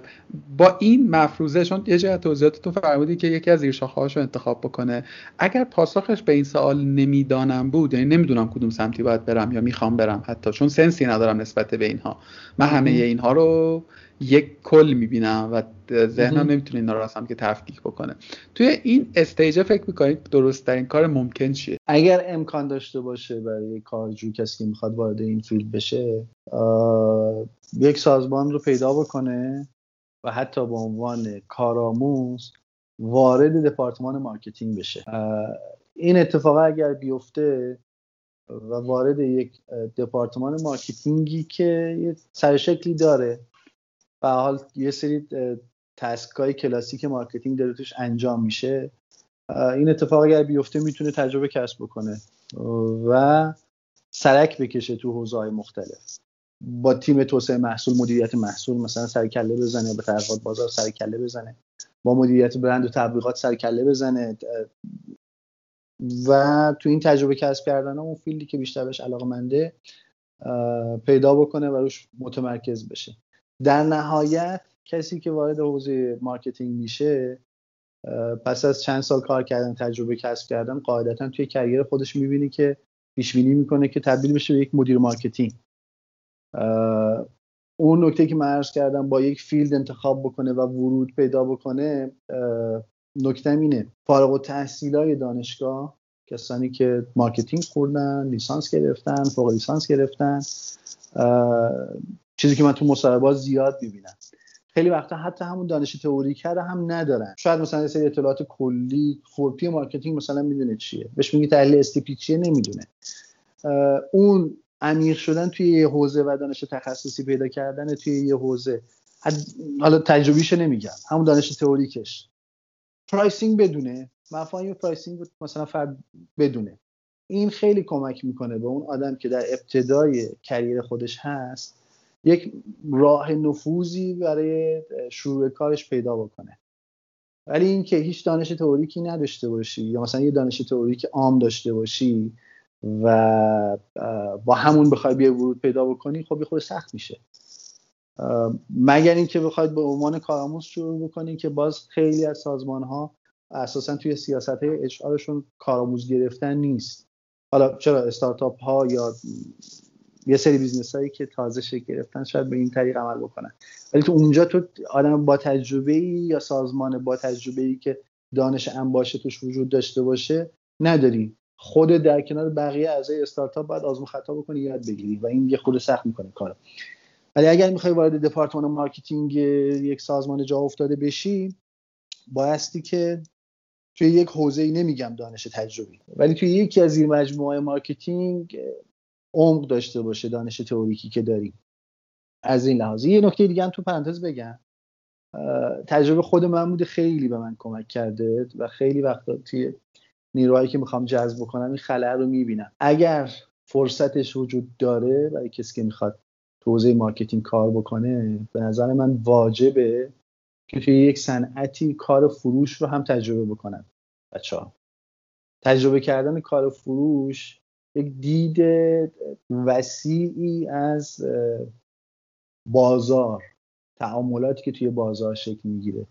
با این مفروضه چون یه جای توضیحاتتون فرمودی که یکی از زیرشاخه رو انتخاب بکنه اگر پاسخش به این سوال نمی‌دانم بود یعنی نمی‌دونم کدوم سمتی باید برم یا می‌خوام برم حتی چون سنسی ندارم نسبت به اینها من همه اینها رو یک کل می‌بینم و ذهنم نمی‌تونه اینا رو اصلا که تفکیک بکنه. توی این stage فکر می‌کنید درست ترین کار ممکن چیه؟ اگر امکان داشته باشه برای کارجو کسی که می‌خواد وارد این field بشه یک سازمان رو پیدا بکنه و حتی به عنوان کارآموز وارد دپارتمان marketing بشه. این اتفاق اگر بیفته و وارد یک دپارتمان marketing ی که یه سر و شکلی داره و حال یه سری task ای کلاسیک marketing داره توش انجام میشه. این اتفاق اگر بیفته می‌تونه تجربه کسب بکنه و سرک بکشه تو حوزه های مختلف. با تیم توسعه محصول مدیریت محصول مثلا سر و کله بزنه با تحقیقات بازار سر و کله بزنه. با مدیریت برند و تبلیغات سر و کله بزنه. و تو این تجربه کسب کردن اون field ی که بیشتر بهش علاقه پیدا بکنه و روش متمرکز بشه. در نهایت کسی که وارد حوزه marketing میشه پس از چند سال کار کردن تجربه کسب کردن قاعدتا توی career خودش می‌بینی که پیش بینی می‌کنه که تبدیل بشه به یک مدیر marketing. اون نکته که من عرض کردم باید یک field انتخاب بکنه و ورود پیدا بکنه نکته اینه. فارغ التحصیل های دانشگاه کسانی که marketing خوندن لیسانس گرفتن فوق لیسانس گرفتن چیزی که من تو مصاحبه زیاد می‌بینم. خیلی وقتا حتی همون دانش تئوریک رو هم ندارن. شاید مثلا سری اطلاعات کلی four P marketing مثلا می‌دونه چیه. بهش میگی تحلیل STP چیه؟ نمی‌دونه. اون عمیق شدن توی یه حوزه و دانش تخصصی پیدا کردن توی یه حوزه. حالا تجربیشو نمیگم. همون دانش تئوریکش pricing بدونه. مفاهیم pricing مثلا فرد بدونه. این خیلی کمک می‌کنه به اون آدم که در ابتدای career خودش هست یک راه نفوذی برای شروع کارش پیدا بکنه. ولی اینکه هیچ دانش تئوریکی نداشته باشی یا مثلا یه دانش تئوریک عام داشته باشی و با همون بخوای بیای ورود پیدا بکنی خب یه خورده سخت میشه. مگر اینکه بخواید به عنوان کارآموز شروع بکنی که باز خیلی از سازمان ها اساسا توی سیاست های اشعارشون کارآموز گرفتن نیست. حالا چرا استارتاپ ها یا یه سری business هایی که تازه شکل گرفتن شاید به این طریق عمل بکنن. ولی تو اونجا تو آدم با تجربه ای یا سازمان با تجربه ای که دانش انباشه توش وجود داشته باشه نداری. خود در کنار بقیه اعضای استارتاپ باید آزمون خطا بکنی یاد بگیری و این یه خود سخت می‌کنه کارو. ولی اگر می‌خوای وارد دپارتمان marketing یک سازمان جا افتاده بشی بایستی که توی یک حوزه ای نمیگم دانش تجربی ولی توی یکی از این مجموعه marketing عمق داشته باشه دانش تئوریکی که داریم. از این لحاظ. یه نکته دیگه هم تو پرانتز بگم. تجربه خود من بوده خیلی به من کمک کرده و خیلی وقتا توی نیروهایی که می‌خوام جذب کنم این خلأ رو می‌بینم. اگر فرصتش وجود داره برای کسی که می‌خواد تو حوزه marketing کار بکنه به نظر من واجبه که توی یک صنعتی کار فروش رو هم تجربه بکنن بچه ها تجربه کردن کار فروش یک دید وسیعی از بازار تعاملاتی که توی بازار شکل می‌گیره.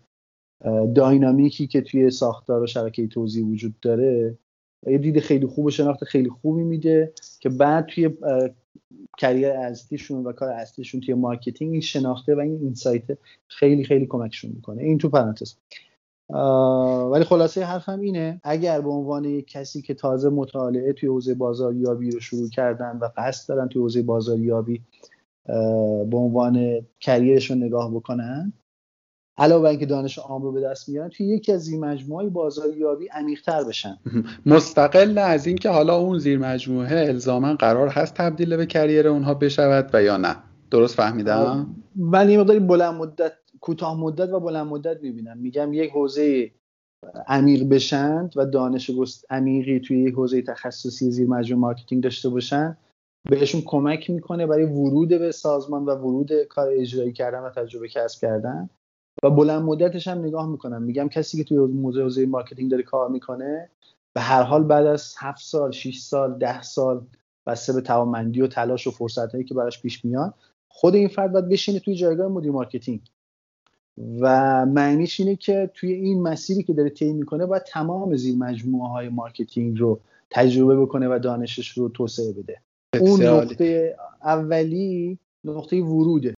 dynamic ی که توی ساختار و شبکه توزیع وجود داره یه دید خیلی خوب و شناخت خیلی خوبی میده که بعد توی career اصلیشون و کار اصلیشون توی marketing این شناخت و این insight خیلی خیلی کمکشون می‌کنه. این تو پرانتز. ولی خلاصه حرفم اینه اگر به عنوان یک کسی که تازه مطالعه توی حوزه بازاریابی رو شروع کردن و قصد دارن توی حوزه بازاریابی به عنوان career شون نگاه بکنن علاوه اینکه دانش عام رو به دست میارن توی یکی از زیر مجموعه بازاریابی عمیق‌تر بشن. مستقل از اینکه حالا اون زیر مجموعه الزاما قرار هست تبدیل به career اونها بشود و یا نه. درست فهمیدم؟ این مقداری بلند مدت کوتاه مدت و بلند مدت می‌بینم. میگم یک حوزه عمیق بشند و دانش عمیقی توی یک حوزه تخصصی زیر مجموعه marketing داشته باشن بهشون کمک می‌کنه برای ورود به سازمان و ورود کار اجرایی کردن و تجربه کسب کردن. و بلند مدتش هم نگاه می‌کنم. میگم کسی که توی موزه حوزه marketing داره کار می‌کنه به هر حال بعد از 7 سال 6 سال 10 سال بسته به توانمندی و تلاش و فرصت هایی که براش پیش میاد خود این فرد باید بشینه توی جایگاه مدیر marketing. و معنیش اینه که توی این مسیری که داره طی می‌کنه باید تمام زیر مجموعه های marketing رو تجربه بکنه و دانشش رو توسعه بده. اون نقطه اولی نقطه وروده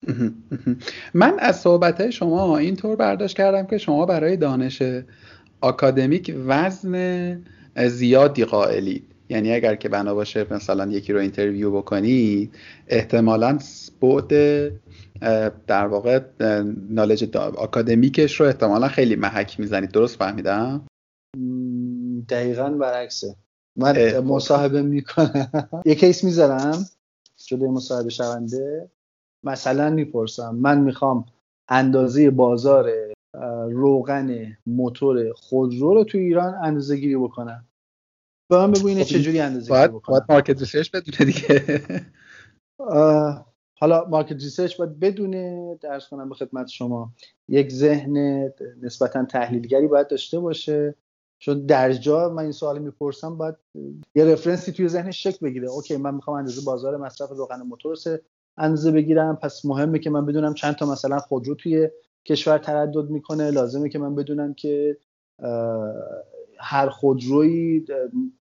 من از صحبت شما اینطور برداشت کردم که شما برای دانش آکادمیک وزن زیادی قائلید. یعنی اگر که بنا باشه مثلا یکی رو interview بکنید احتمالا بعد در واقع knowledge آکادمیکش رو احتمالا خیلی محک می‌زنید درست فهمیدم؟ دقیقا برعکسه. من مصاحبه می‌کنم. یه case می‌ذارم جلوی مصاحبه شونده. مثلا می‌پرسم من می‌خوام اندازه بازار روغن موتور خودرو رو تو ایران اندازه گیری بکنم. به من بگو اینه خب، چجوری اندازه گیری بکنم. باید market research بدونه دیگه. حالا market research باید بدونه عرض کنم به خدمت شما. یک ذهن نسبتا تحلیلگری باید داشته باشه. چون در جا من این سوال می‌پرسم باید یه رفرنسی توی ذهنش شکل بگیره. اوکی من می‌خوام اندازه بازار مصرف روغن موتور اندازه بگیرم. پس مهمه که من بدونم چند تا مثلا خودرو توی کشور تردد می‌کنه. لازمه که من بدونم که هر خودروی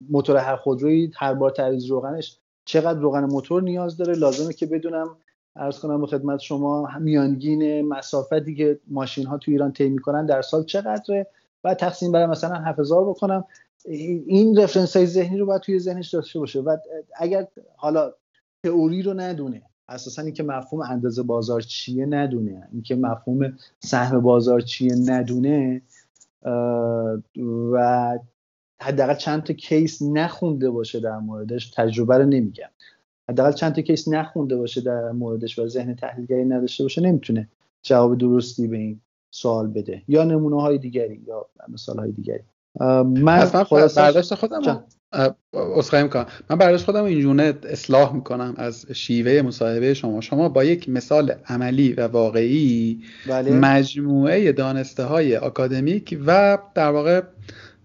موتور هر خودروی هر بار تعریض روغنش چقدر روغن موتور نیاز داره. لازمه که بدونم ارز کنم به خدمت شما میانگین مسافتی که ماشین ها تو ایران طی می‌کنن در سال چقدره؟ و تقسیم بر مثلا 7000 بکنم. این رفرنس های ذهنی رو باید توی ذهنش داشته باشه. و اگر حالا تئوری رو ندونه اساسا اینکه مفهوم اندازه بازار چیه ندونه اینکه مفهوم سهم بازار چیه ندونه و حداقل چند تا کیس نخونده باشه در موردش تجربه رو نمیگم. حداقل چند تا کیس نخونده باشه در موردش و ذهن تحلیلگری نداشته باشه نمی‌تونه جواب درستی به این سوال بده. یا نمونه های دیگری یا مثال های دیگری من برداشت خودم اصخایی می‌کنم. من برداشت خودم اینجونه اصلاح می‌کنم از شیوه مصاحبه شما. شما با یک مثال عملی و واقعی بله. مجموعه دانسته های اکادمیک و در واقع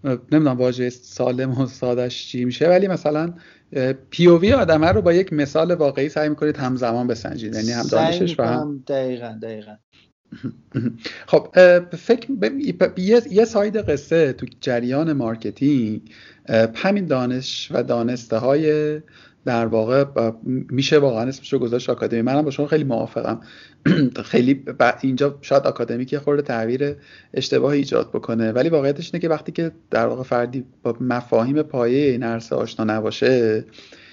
نمی‌دونم واژه سالم و سادش چی میشه ولی مثلا پی او وی آدمه رو با یک مثال واقعی سعی می‌کنید همزمان بسنجید یعنی هم دانشش و هم. دقیقا دقیقا. خب فکر یه،, یه side قصه تو جریان marketing همین دانش و دانسته های در واقع میشه واقعا اسمش رو گذاشت آکادمیک منم با شما خیلی موافقم خیلی اینجا شاید آکادمیک یه خورده تعبیر اشتباه ایجاد بکنه ولی واقعیتش اینه که وقتی که در واقع فردی با مفاهیم پایه این عرصه آشنا نباشه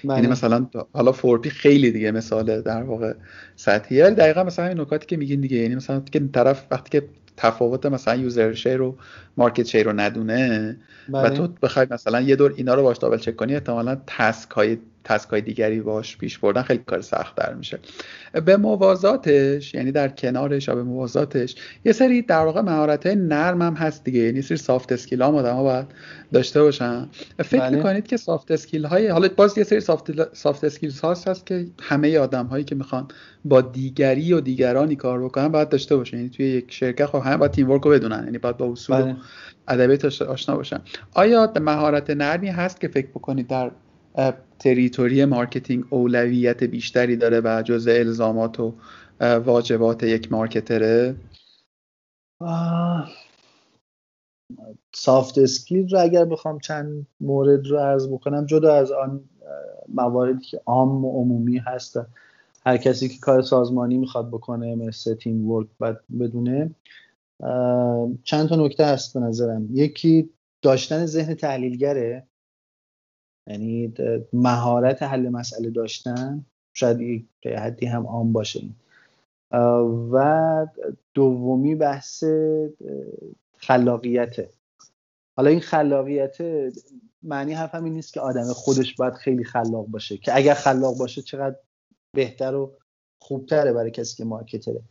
یعنی بله. مثلا حالا four P خیلی دیگه مثال در واقع سطحیه ولی دقیقا مثلا این نکاتی که میگین دیگه یعنی مثلا که طرف وقتی که تفاوت مثلا user share و market share رو ندونه و بله. تو بخوای مثلا یه دور اینا رو باش double check کنی احتمالا task های task ای دیگری باش پیش بردن خیلی کار سخت‌تر میشه. به موازاتش یعنی در کنارش یا به موازاتش یه سری در واقع مهارت های نرم هم هست دیگه. یعنی سری soft skill ها آدم ها باید داشته باشن. فکر بله. می‌کنید که soft skill های حالا باز یه سری soft, soft skills هاست هست که همه آدم هایی که می‌خوان با دیگری و دیگرانی کار بکنن باید داشته باشن. یعنی توی یک شرکت خب همه باید teamwork رو بدونن. یعنی باید با اصول بله. ادبیات آشنا باشن. آیا مهارت نرمی هست که فکر بکنید در territory marketing اولویت بیشتری داره و جزء الزامات و واجبات یک marketer ه. soft skill رو اگر بخوام چند مورد رو عرض بکنم جدا از آن مواردی که عام و عمومی هست هر کسی که کار سازمانی می‌خواد بکنه مثل تیم ورک بدونه. چند تا نکته هست به نظرم. یکی داشتن ذهن تحلیلگره. یعنی مهارت حل مسئله داشتن شاید به حدی هم عام باشه. و دومی بحث خلاقیته. حالا این خلاقیت معنی حرفم این نیست که آدم خودش باید خیلی خلاق باشه که اگر خلاق باشه چقدر بهتر و خوبتره برای کسی که marketer ه.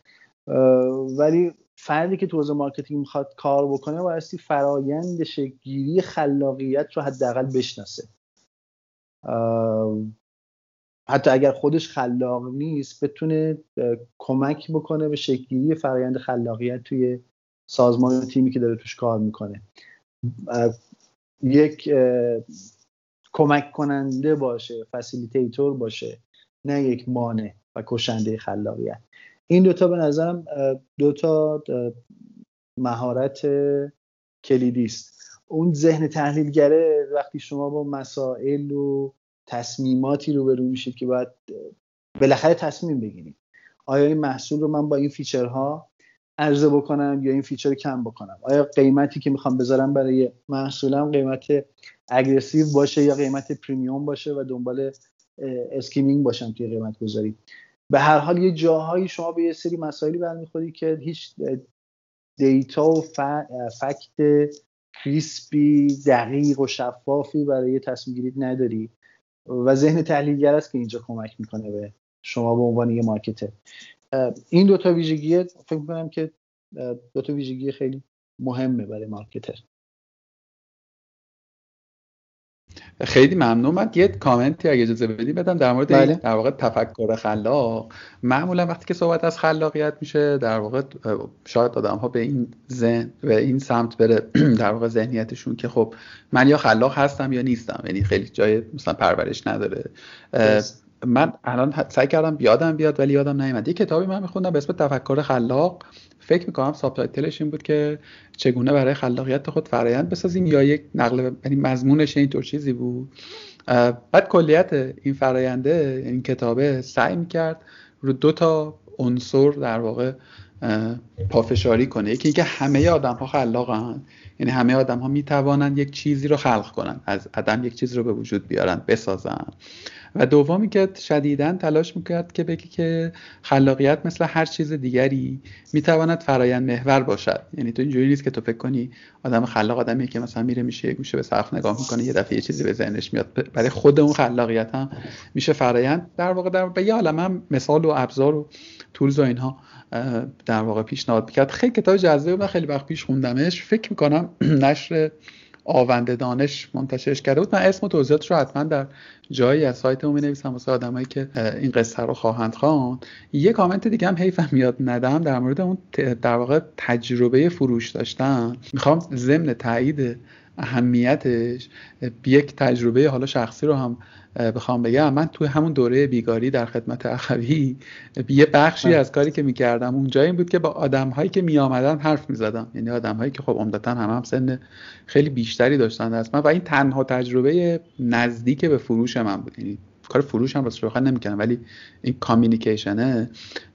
ولی فردی که تو حوزه marketing می‌خواد کار بکنه بایستی فرایند شکلگیری خلاقیت رو حداقل بشناسه. حتی اگر خودش خلاق نیست بتونه کمک بکنه به شکلگیری فرایند خلاقیت توی سازمان تیمی که داره توش کار می‌کنه. یک کمک کننده باشه فسیلیتیتور باشه نه یک مانع و کشنده خلاقیت. این دوتا به نظرم دوتا مهارت کلیدی است. اون ذهن تحلیلگره وقتی شما با مسائل و تصمیماتی رو برو میشید که باید بالاخره تصمیم بگیرید. آیا این محصول رو من با این feature ها عرضه بکنم یا این feature کم بکنم؟ آیا قیمتی که می‌خوام بذارم برای محصولم قیمت aggressive باشه یا قیمت premium باشه و دنبال skimming باشم توی قیمت گذاری به هر حال یه جاهایی شما به یه سری مسائلی برمیخوری که هیچ data و fact crisp ی دقیق و شفافی برای تصمیم گیری نداری. و ذهن تحلیلگر است که اینجا کمک می‌کنه به شما به عنوان یه مارکتر. این دوتا ویژگی فکر می‌کنم که دوتا ویژگی خیلی مهمه برای مارکتر. خیلی ممنون. من یه کامنتی اگه اجازه بدی بدم در مورد بله. در واقع تفکر خلاق. معمولا وقتی که صحبت از خلاقیت میشه در واقع شاید آدم ها به این ذهن به این سمت بره در واقع ذهنیتشون که خب من یا خلاق هستم یا نیستم. یعنی خیلی جای مثلا پرورش نداره. من الان سعی کردم بیادم بیاد ولی یادم نیومد. یه کتابی من میخوندم به اسم تفکر خلاق. فکر می‌کنم سابتایتلش این بود که چگونه برای خلاقیت خود فرایند بسازیم یا یک نقل یعنی مضمونش اینطور چیزی بود. بعد کلیت این فراینده این کتابه سعی می‌کرد رو دو تا عنصر در واقع پافشاری کنه. یکی اینکه همه آدم ها خلاقن. یعنی همه آدم ها می‌توانند یک چیزی رو خلق کنن از عدم یک چیز رو به وجود بیارن بسازن و دومی که شدیدا تلاش می‌کرد که بگی که خلاقیت مثل هر چیز دیگری می‌تواند فرایند محور باشد. یعنی تو اینجوری نیست که تو فکر کنی آدم خلاق آدمیه که مثلا میره میشه یه گوشه به سقف نگاه می‌کنه یه دفعه یه چیزی به ذهنش میاد. برای خود اون خلاقیت هم میشه فرایند. در واقع در به یه مثال و ابزار و تولز و اینها. در واقع پیشنهاد می‌کرد. خیلی کتاب جذابه من خیلی وقت پیش خوندمش. فکر می‌کنم نشر آونده دانش منتشرش کرده بود. من اسم و توضیحاتش رو حتما در جایی از سایتمون نویسم واسه آدمایی که این قصه رو خواهند خواند. یه کامنت دیگه هم حیفم میاد ندم. در مورد اون در واقع تجربه فروش داشتن. می‌خوام ضمن تایید اهمیتش. یک تجربه حالا شخصی رو هم بخوام بگم. من توی همون دوره بیگاری در خدمت اخوی یه بخشی. از کاری که می‌کردم اونجا این بود که با آدم هایی که میآمدن حرف می‌زدم. یعنی آدم هایی که خب عمدتا هم هم سن خیلی بیشتری داشتن از من و این تنها تجربه نزدیک به فروش من بود. یعنی کار فروش هم راستش بخوام نمی‌کنم ولی این کامیونیکیشنه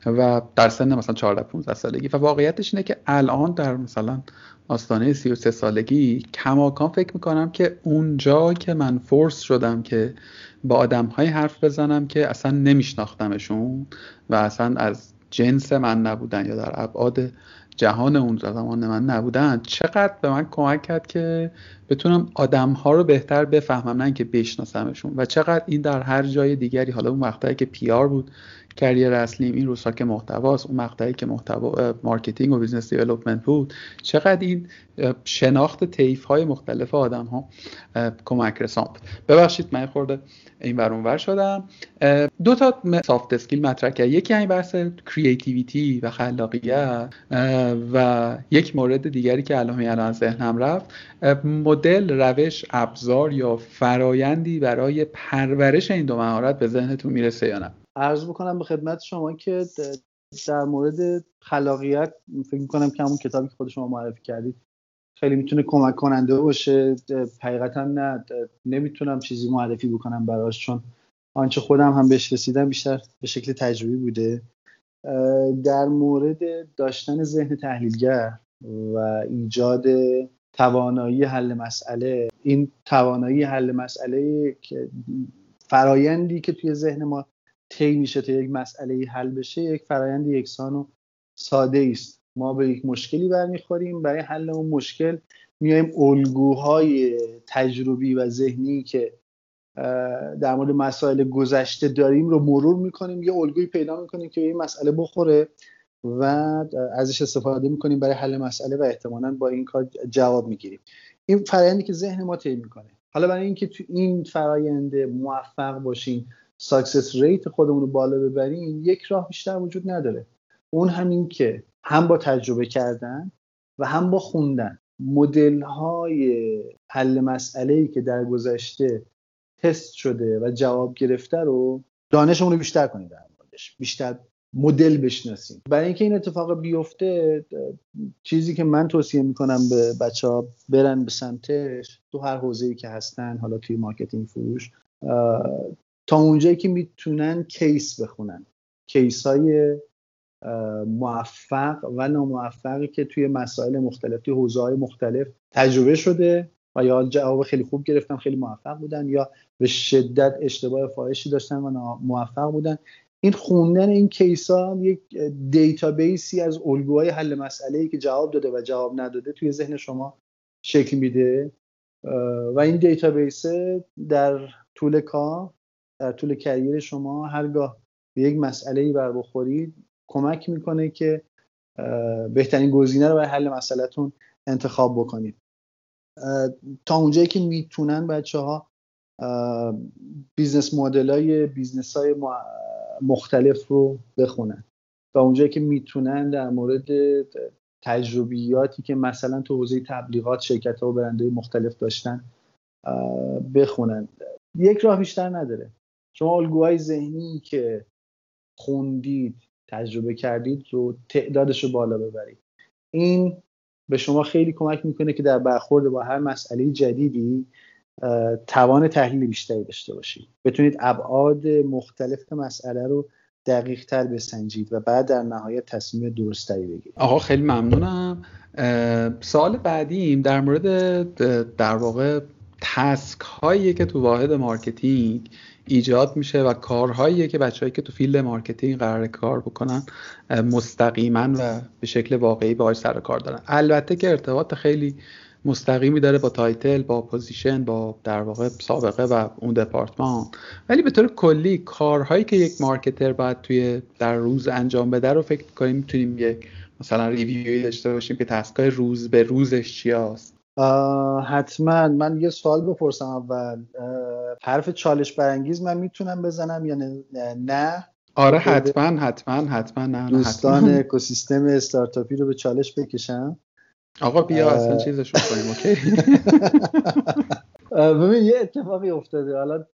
و در سن مثلا 14 15 سالگی. و واقعیتش اینه که الان در مثلا آستانه 33 سالگی کماکان فکر می‌کنم که اونجا که من فورس شدم که با آدم های حرف بزنم که اصلا نمیشناختمشون و اصلا از جنس من نبودن یا در ابعاد جهان اون زمان من نبودن. چقدر به من کمک کرد که بتونم آدم ها رو بهتر بفهمم نه اینکه بشناسمشون. و چقدر این در هر جای دیگری حالا اون مقطعی که PR بود career اصلیم این روزها که محتواست اون مقطعی که محتوا marketing و business development بود. چقدر این شناخت طیف های مختلف آدم ها کمک رسان بود ببخشید من خورده این بر ور شدم. دو تا soft skill مطرح کرد یکی این بحث creativity و خلاقیت و یک مورد دیگری که الان الان ذهنم رفت مدل روش ابزار یا فرایندی برای پرورش این دو مهارت به ذهنتون می‌رسه یا نه. عرض بکنم به خدمت شما که در مورد خلاقیت فکر می‌کنم که همون کتابی که خود شما معرفی کردید خیلی می‌تونه کمک کننده باشه. حقیقتا نه نمی‌تونم چیزی معرفی بکنم براش چون آنچه خودم هم بهش رسیدم بیشتر به شکل تجربی بوده. در مورد داشتن ذهن تحلیلگر و ایجاد توانایی حل مسئله این توانایی حل مسئله که فرایندی که توی ذهن ما طی میشه تا یک مسئله حل بشه یک فرایند یکسان و ساده است ما به یک مشکلی برمیخوریم برای حل اون مشکل میایم الگوهای تجربی و ذهنی که در مورد مسائل گذشته داریم رو مرور می‌کنیم یه الگوی پیدا می‌کنیم که این مسئله بخوره و ازش استفاده می‌کنیم برای حل مسئله و احتمالا با این کار جواب می‌گیریم. این فرایندی که ذهن ما طی می‌کنه. حالا برای اینکه تو این فرایند موفق باشیم success rate خودمون رو بالا ببریم یک راه بیشتر وجود نداره. اون همین که هم با تجربه کردن و هم با خوندن. مدل های حل مسئله ای که در گذشته تست شده و جواب گرفته رو دانشمون رو بیشتر کنیم در موردش. بیشتر مدل بشناسیم. برای اینکه این اتفاق بیفته چیزی که من توصیه می‌کنم به بچه ها برن به سمتش تو هر حوزه‌ای که هستن حالا توی marketing فروش تا اونجایی که می‌تونن case بخونن. case های موفق و ناموفقی که توی مسائل مختلف توی حوزه های مختلف تجربه شده و یا جواب خیلی خوب گرفتن خیلی موفق بودن یا به شدت اشتباه فاحشی داشتن و موفق بودن. این خوندن این case یک database ی از الگوهای حل مسئله ای که جواب داده و جواب نداده توی ذهن شما شکل میده. و این database در طول کار در طول career شما هرگاه به یک مسئله ای بر بخورید کمک می‌کنه که بهترین گزینه رو برای حل مسئلهتون انتخاب بکنید. تا اونجایی که می‌تونن بچه ها business model های business های مختلف رو بخونن. تا اونجایی که می‌تونن در مورد تجربیاتی که مثلا تو حوزه تبلیغات شرکت ها و برندهای مختلف داشتن بخونن. یک راه بیشتر نداره. شما الگوهای ذهنی که خوندید تجربه کردید رو تعدادش رو بالا ببرید. این به شما خیلی کمک می‌کنه که در برخورد با هر مسئله جدیدی توان تحلیل بیشتری داشته باشید. بتونید ابعاد مختلف مسئله رو دقیق تر بسنجید و بعد در نهایت تصمیم درستری بگیرید. آقا خیلی ممنونم. سوال بعدیم در مورد در واقع task هایی که تو واحد marketing ایجاد میشه و کارهایی که بچههایی که تو field marketing قرار کار بکنن مستقیما و به شکل واقعی باهاش سر کار دارن. البته که ارتباط خیلی مستقیمی داره با title با position با در واقع سابقه و اون دپارتمان. ولی به طور کلی کارهایی که یک مارکتر باید توی در روز انجام بده رو فکر کنیم می‌تونیم یک مثلا ریویوی داشته باشیم که تسکای روز به روزش چی هست حتما. من یه سوال بپرسم اول. حرف چالش برانگیز من می‌تونم بزنم یا نه؟ آره حتما حتما حتما. نه دوستان اکوسیستم استارتاپی رو به چالش بکشم. آقا بیا اصلا چیزش کنیم اوکی؟ ببین یه اتفاقی افتاده. حالا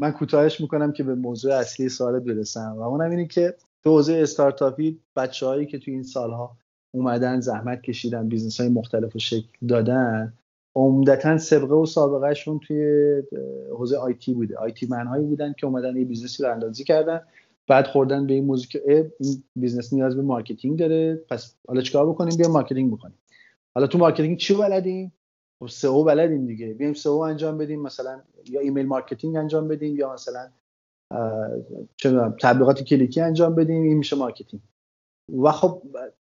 من کوتاهش می‌کنم که به موضوع اصلی سوالت برسم. و اونم اینه که تو حوزه استارتاپی بچههایی که تو این سالها اومدن زحمت کشیدن business های مختلف رو شکل دادن. عمدتا صبغه و سابقهشون توی حوزه IT بوده. IT man هایی بودن که اومدن یه business ی رو اندازی کردن. بعد خوردن به این موضوع که این business نیاز به marketing داره. پس حالا چیکار بکنیم؟ بیا marketing بکنیم. حالا تو marketing چی بلدیم؟ خب SEO بلدیم دیگه. بیایم SEO انجام بدیم مثلا یا email marketing انجام بدیم یا مثلا چه تبلیغات کلیکی انجام بدیم این میشه marketing. و خب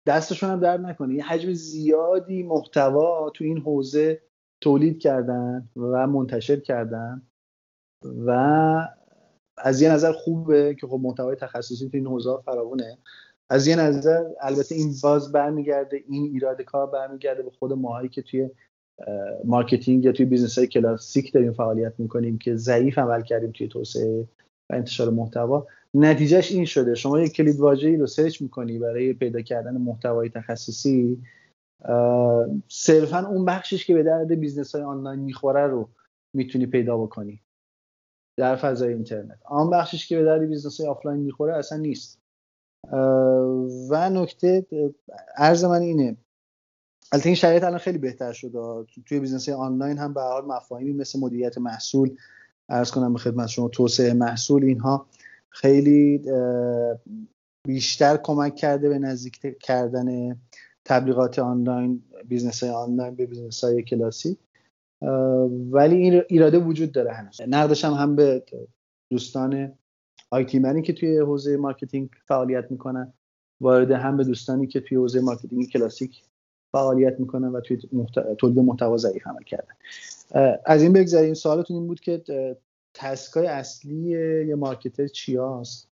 دستشون هم درد نکنه. یه حجم زیادی محتوا تو این حوزه تولید کردن و منتشر کردن و از یه نظر خوبه که خب محتوای تخصصی تو این حوزه فراونه از یه نظر البته این باز برمیگرده این ایراد کار برمیگرده به خود ماهایی که توی marketing یا توی business های کلاسیک داریم فعالیت می‌کنیم که ضعیف عمل کردیم توی توسعه و انتشار محتوا. نتیجهش این شده. شما یک کلید واژه‌ای رو search می‌کنی برای پیدا کردن محتوای تخصصی صرفا اون بخشش که به درد business های آنلاین می‌خوره رو می‌تونی پیدا بکنی در فضای اینترنت. آن بخشش که به درد business های آفلاین می‌خوره اصلا نیست. و نکته عرض من اینه البته این شرایط الان خیلی بهتر شده توی business آنلاین هم به حال مفاهیمی مثل مدیریت محصول عرض کنم به خدمت شما توسعه محصول اینها خیلی بیشتر کمک کرده به نزدیک کردن تبلیغات آنلاین business های آنلاین به business های کلاسیک ولی این ایراده وجود داره هنوز. نقدش هم هم به دوستان IT man ی که توی حوزه marketing فعالیت می‌کنن وارد هم به دوستانی که توی حوزه marketing کلاسیک فعالیت می‌کنن و توی تولید محتوا ضعیف عمل کردن. از این بگذاریم سوالتون این بود که task ای اصلی یه marketer چی هست.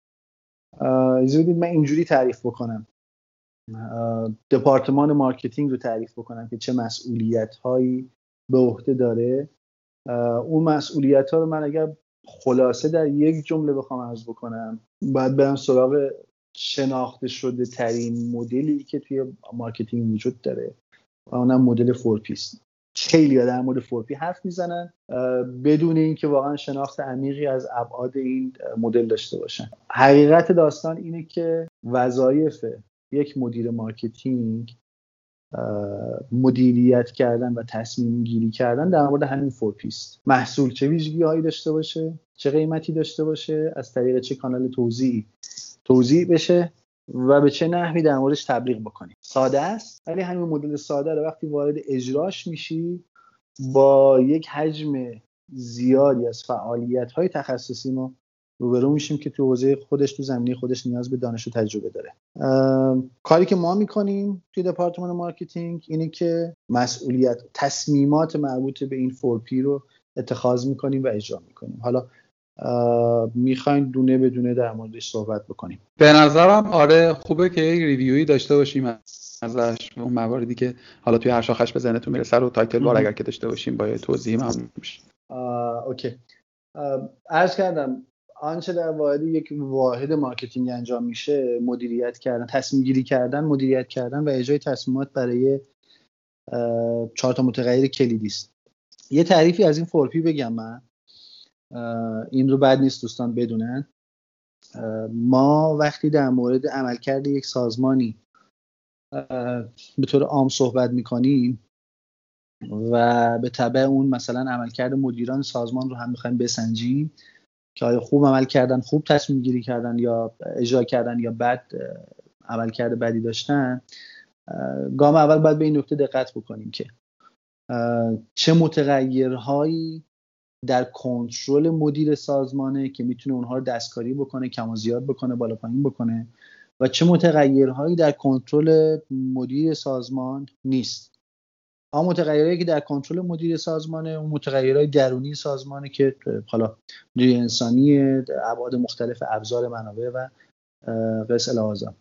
من اینجوری تعریف بکنم. دپارتمان marketing رو تعریف بکنم که چه مسئولیت هایی به عهده داره. اون مسئولیت ها رو من اگر خلاصه در یک جمله بخوام عرض بکنم باید برم سراغ شناخته شده ترین مدلی که توی marketing وجود داره. و اونم مدل four P ست خیلی در مورد four P حرف می‌زنن بدون اینکه واقعا شناخت عمیقی از ابعاد این مدل داشته باشن. حقیقت داستان اینه که وظایف یک مدیر marketing مدیریت کردن و تصمیم گیری کردن در مورد همین four P ست محصول چه ویژگی هایی داشته باشه؟ چه قیمتی داشته باشه؟ از طریق چه کانال توزیعی توزیع بشه؟ و به چه نحوی در موردش تبلیغ بکنیم. ساده است ولی همین مدل ساده رو وقتی وارد اجراش میشی با یک حجم زیادی از فعالیت های تخصصی ما روبرو میشیم که تو حوزه خودش تو زمینه خودش نیاز به دانش و تجربه داره. کاری که ما می‌کنیم توی دپارتمان marketing اینه که مسئولیت تصمیمات مربوط به این four P رو اتخاذ می‌کنیم و اجرا می‌کنیم. حالا می‌خواین دونه به دونه در موردش صحبت بکنیم. به نظرم آره خوبه که یک review ی داشته باشیم ازش اون مواردی که حالا توی هر شاخش به ذهنتون می‌رسه رو تایتل بار اگر که داشته باشیم با توضیح ممنون میشم. OK. عرض کردم آنچه در واحد یک واحد marketing انجام میشه مدیریت کردن تصمیم گیری کردن مدیریت کردن و اجرای تصمیمات برای چهار تا متغیر کلیدی است. یه تعریفی از این four P بگم من. این رو بد نیست دوستان بدونن. ما وقتی در مورد عملکرد یک سازمانی به طور عام صحبت می‌کنیم و به تبع اون مثلا عملکرد مدیران سازمان رو هم می‌خوایم بسنجیم که آیا خوب عمل کردن خوب تصمیم گیری کردن یا اجرا کردن یا بد عملکرد بدی داشتن گام اول باید به این نکته دقت بکنیم که چه متغیرهایی در کنترل مدیر سازمانه که می‌تونه اونها رو دستکاری بکنه کم و زیاد بکنه بالا پایین بکنه. و چه متغیرهایی در کنترل مدیر سازمان نیست. آن متغیرهایی که در کنترل مدیر سازمانه اون متغیرهای درونی سازمانه که حالا مدیر انسانی ابعاد مختلف ابزار منابع و قص آن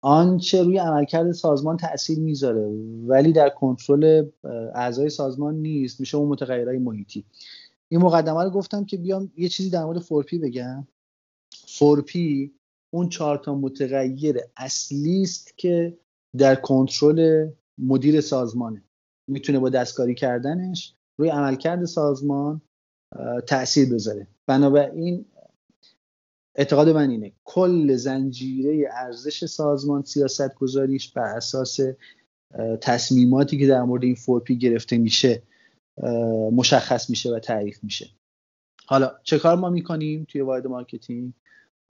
آنچه روی عملکرد سازمان تاثیر می‌ذاره ولی در کنترل اعضای سازمان نیست. میشه اون متغیرهای محیطی. این مقدمه رو گفتم که بیام یه چیزی در مورد four P بگم. four P اون چهار تا متغیر اصلی است که در کنترل مدیر سازمانه. می‌تونه با دستکاری کردنش روی عملکرد سازمان تاثیر بذاره. بنابراین اعتقاد من اینه کل زنجیره ارزش سازمان سیاست گذاریش بر اساس تصمیماتی که در مورد این four P گرفته میشه مشخص میشه و تعریف میشه. حالا چه کار ما می‌کنیم توی واحد marketing؟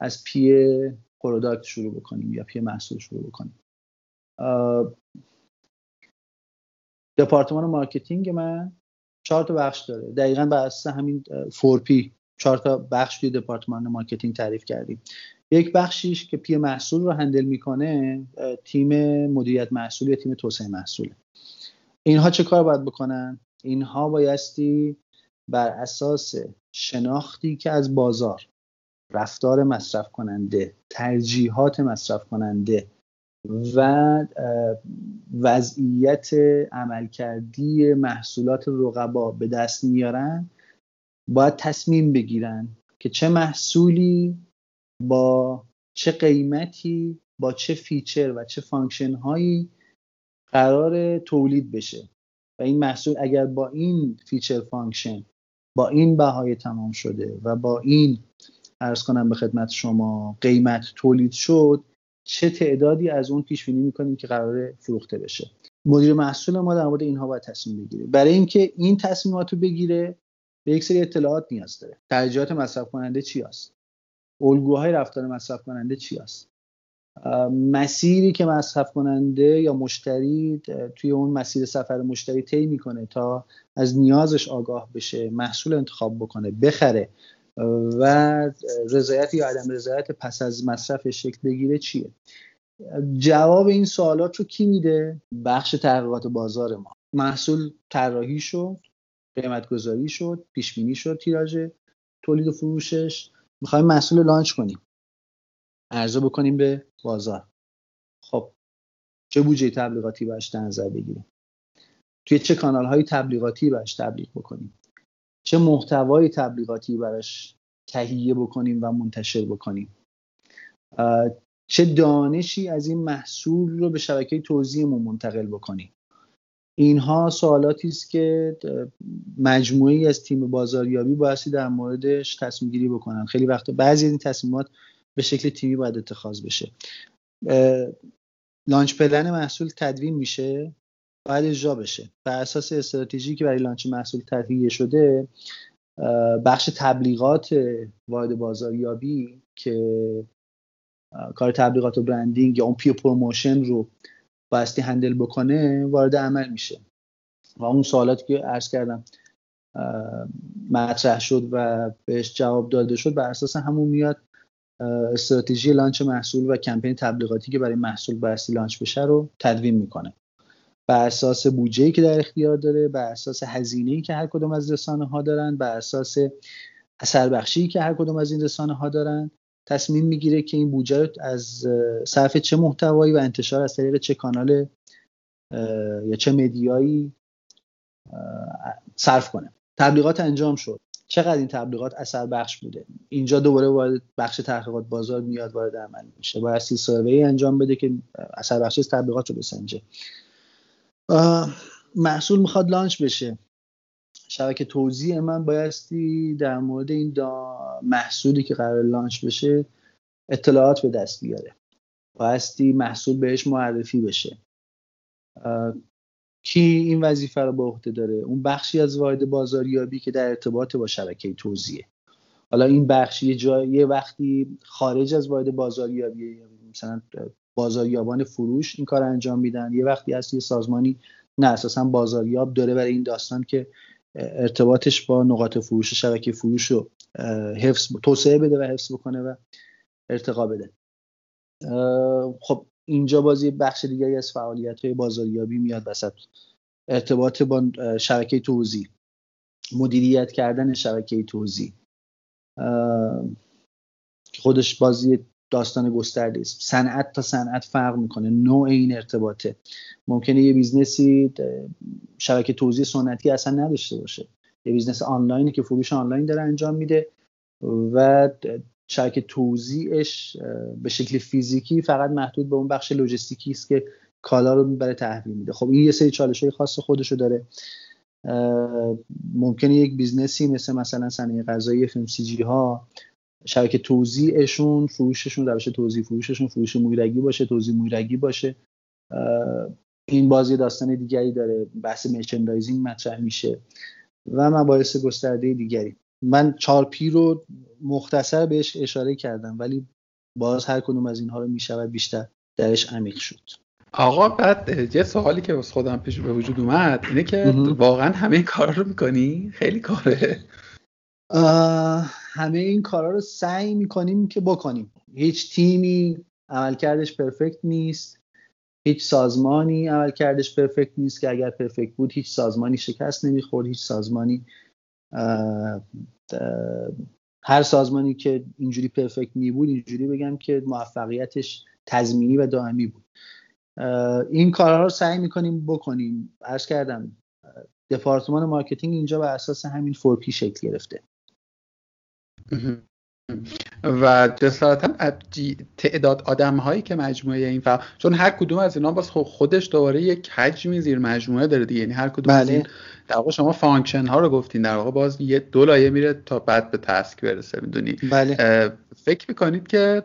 از P product شروع بکنیم یا P محصول شروع بکنیم. دپارتمان marketing من چهار تا بخش داره. دقیقا بر اساس همین four P چهار تا بخش توی دپارتمان marketing تعریف کردیم. یک بخشیش که P محصول رو handle می‌کنه تیم مدیریت محصول یا تیم توسعه محصوله. اینها چه کار باید بکنن؟ اینها بایستی بر اساس شناختی که از بازار رفتار مصرف کننده ترجیحات مصرف کننده و وضعیت عملکردی محصولات رقبا به دست میارن باید تصمیم بگیرن که چه محصولی با چه قیمتی با چه feature و چه function هایی قرار تولید بشه. و این محصول اگر با این feature function با این بهای تمام شده و با این ارز کنم به خدمت شما قیمت تولید شد چه تعدادی از اون پیش بینی می‌کنیم که قرار فروخته بشه؟ مدیر محصول ما در مورد اینها باید تصمیم بگیره. برای اینکه این تصمیمات رو بگیره به یک سری اطلاعات نیاز داره. ترجیحات مصرف کننده چی است؟ الگوهای رفتار مصرف کننده چی است؟ مسیری که مصرف کننده یا مشتری توی اون مسیر سفر مشتری طی می‌کنه تا از نیازش آگاه بشه محصول انتخاب بکنه بخره. و رضایت یا عدم رضایت پس از مصرفش شکل بگیره چیه؟ جواب این سوالات رو کی میده؟ بخش تحقیقات بازار ما. محصول طراحی شد قیمت گذاری شد پیش بینی شد تیراژ تولید و فروشش. می‌خوایم محصول لانچ کنیم. عرضه بکنیم به بازار. خب چه بودجه تبلیغاتی باش در نظر بگیریم؟ توی چه کانال های تبلیغاتی باش تبلیغ بکنیم؟ چه محتوای تبلیغاتی براش تهیه بکنیم و منتشر بکنیم؟ چه دانشی از این محصول رو به شبکه توضیحمون منتقل بکنیم؟ اینها سوالاتی است که مجموعی از تیم بازاریابی بایستی در موردش تصمیم گیری بکنن. خیلی وقت بعضی از این تصمیمات به شکل تیمی باید اتخاذ بشه. لانچ پلن محصول تدوین میشه باید اجرا بشه. بر اساس استراتژی که برای launch محصول تهیه شده بخش تبلیغات واحد بازاریابی که کار تبلیغات و branding یا اون P promotion رو بایستی handle بکنه وارد عمل میشه. و اون سوالاتی که عرض کردم مطرح شد و بهش جواب داده شد بر اساس همون میاد استراتژی launch محصول و کمپین تبلیغاتی که برای محصول بایستی launch بشه رو تدوین می‌کنه. بر اساس بودجه که در اختیار داره بر اساس هزینه که هر کدوم از رسانه ها دارن بر اساس اثر بخشی که هر کدوم از این رسانه ها دارن تصمیم می‌گیره که این بودجه رو از صرف چه محتوایی و انتشار از طریق چه کانال یا چه مدیایی صرف کنه. تبلیغات انجام شد. چقدر این تبلیغات اثر بخش بوده؟ اینجا دوباره وارد بخش تحقیقات بازار میاد وارد عمل میشه. باید سی سروی انجام بده که اثر بخشی از تبلیغات رو بسنجه. محصول می‌خواد لانچ بشه. شبکه توضیح من بایستی در مورد این محصولی که قرار لانچ بشه اطلاعات به دست بیاره. بایستی محصول بهش معرفی بشه. کی این وظیفه رو به عهده داره؟ اون بخشی از واحد بازاریابی که در ارتباط با شبکه توزیعه. حالا این بخش یه جای یه وقتی خارج از واحد بازاریابی مثلا بازاریابان فروش این کار انجام میدن یه وقتی هست یه سازمانی نه اساسا بازاریاب داره برای این داستان که ارتباطش با نقاط فروش شبکه فروش رو حفظ توسعه بده و حفظ بکنه و ارتقا بده. خب اینجا بازی بخش دیگری از فعالیت های بازاریابی میاد وسط ارتباط با شبکه توزیع. مدیریت کردن شبکه توزیع. خودش باز یه داستان گسترده است. صنعت تا صنعت فرق می‌کنه. نوع این ارتباطه. ممکنه یه business ی شبکه توزیع سنتی اصلا نداشته باشه. یه business آنلاینی که فروش آنلاین داره انجام میده و شبکه توزیعش به شکل فیزیکی فقط محدود به اون بخش لوجستیکی است که کالا رو برای تحویل میده. خب این یه سری چالش های خاص خودشو داره. ممکنه یک business ی مثل مثلا صنایع غذایی FMCG ها شبکه توزیعشون فروششون روش توزیع فروششون فروش مویرگی باشه توزیع مویرگی باشه. این بازی داستان دیگری داره بحث مرچندایزینگ مطرح میشه و مباحث گسترده دیگری. من چارپی رو مختصر بهش اشاره کردم ولی باز هر کدوم از اینها رو می‌شود بیشتر درش عمیق شد. آقا بعد یه سوالی که از خودم پیش به وجود اومد اینه که واقعا همه این کار رو می‌کنی؟ خیلی کاره. همه این کارا رو سعی می‌کنیم که بکنیم. هیچ تیمی عملکردش پرفکت نیست. هیچ سازمانی عملکردش پرفکت نیست که اگر پرفکت بود هیچ سازمانی شکست نمی‌خورد هیچ سازمانی هر سازمانی که اینجوری پرفکت می بود اینجوری بگم که موفقیتش تضمینی و دائمی بود. این کارها رو سعی می‌کنیم بکنیم. عرض کردم دپارتمان marketing اینجا بر اساس همین four P شکل گرفته. و جسارتا تعداد آدم هایی که مجموعه این فهم چون هر کدوم از اینا باز خودش دوباره یک حجمی زیر مجموعه داره دیگه. یعنی هر کدوم بله. از این در واقع شما function ها رو گفتین. در واقع باز یه دو لایه میره تا بعد به task برسه می‌دونی؟ بله. فکر می‌کنید که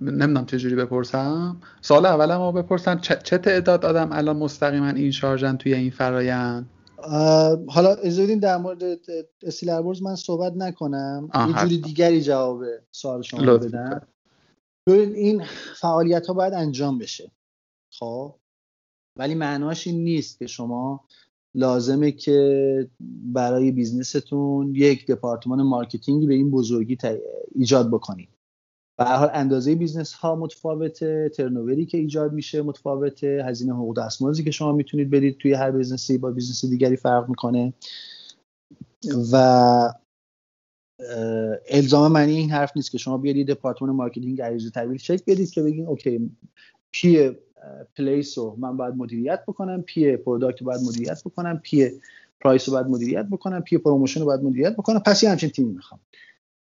نمی‌دونم چجوری بپرسم. سوال اولمو بپرسم چه تعداد آدم الان مستقیما این شارژن توی این فرایند؟ حالا اجازه در مورد استیلر من صحبت نکنم. یه جوری دیگری جواب سوال شما بدم. ببین این فعالیت ها باید انجام بشه. خب؟ ولی معناش این نیست که شما لازمه که برای business تون یک دپارتمان marketing ی به این بزرگی ایجاد بکنید. به هر حال اندازه business ها متفاوته turnover ی که ایجاد میشه متفاوته هزینه حقوق دستمزدی که شما می‌تونید بدید توی هر business ی با business دیگری فرق می‌کنه. و الزام معنی این حرف نیست که شما بیارید دپارتمان marketing عریض و طویل شکل بدید که بگین OK P place رو من باید مدیریت بکنم P product رو باید مدیریت بکنم P price رو باید مدیریت بکنم P promotion رو باید مدیریت بکنم. پس یه همچین تیمی می‌خوام.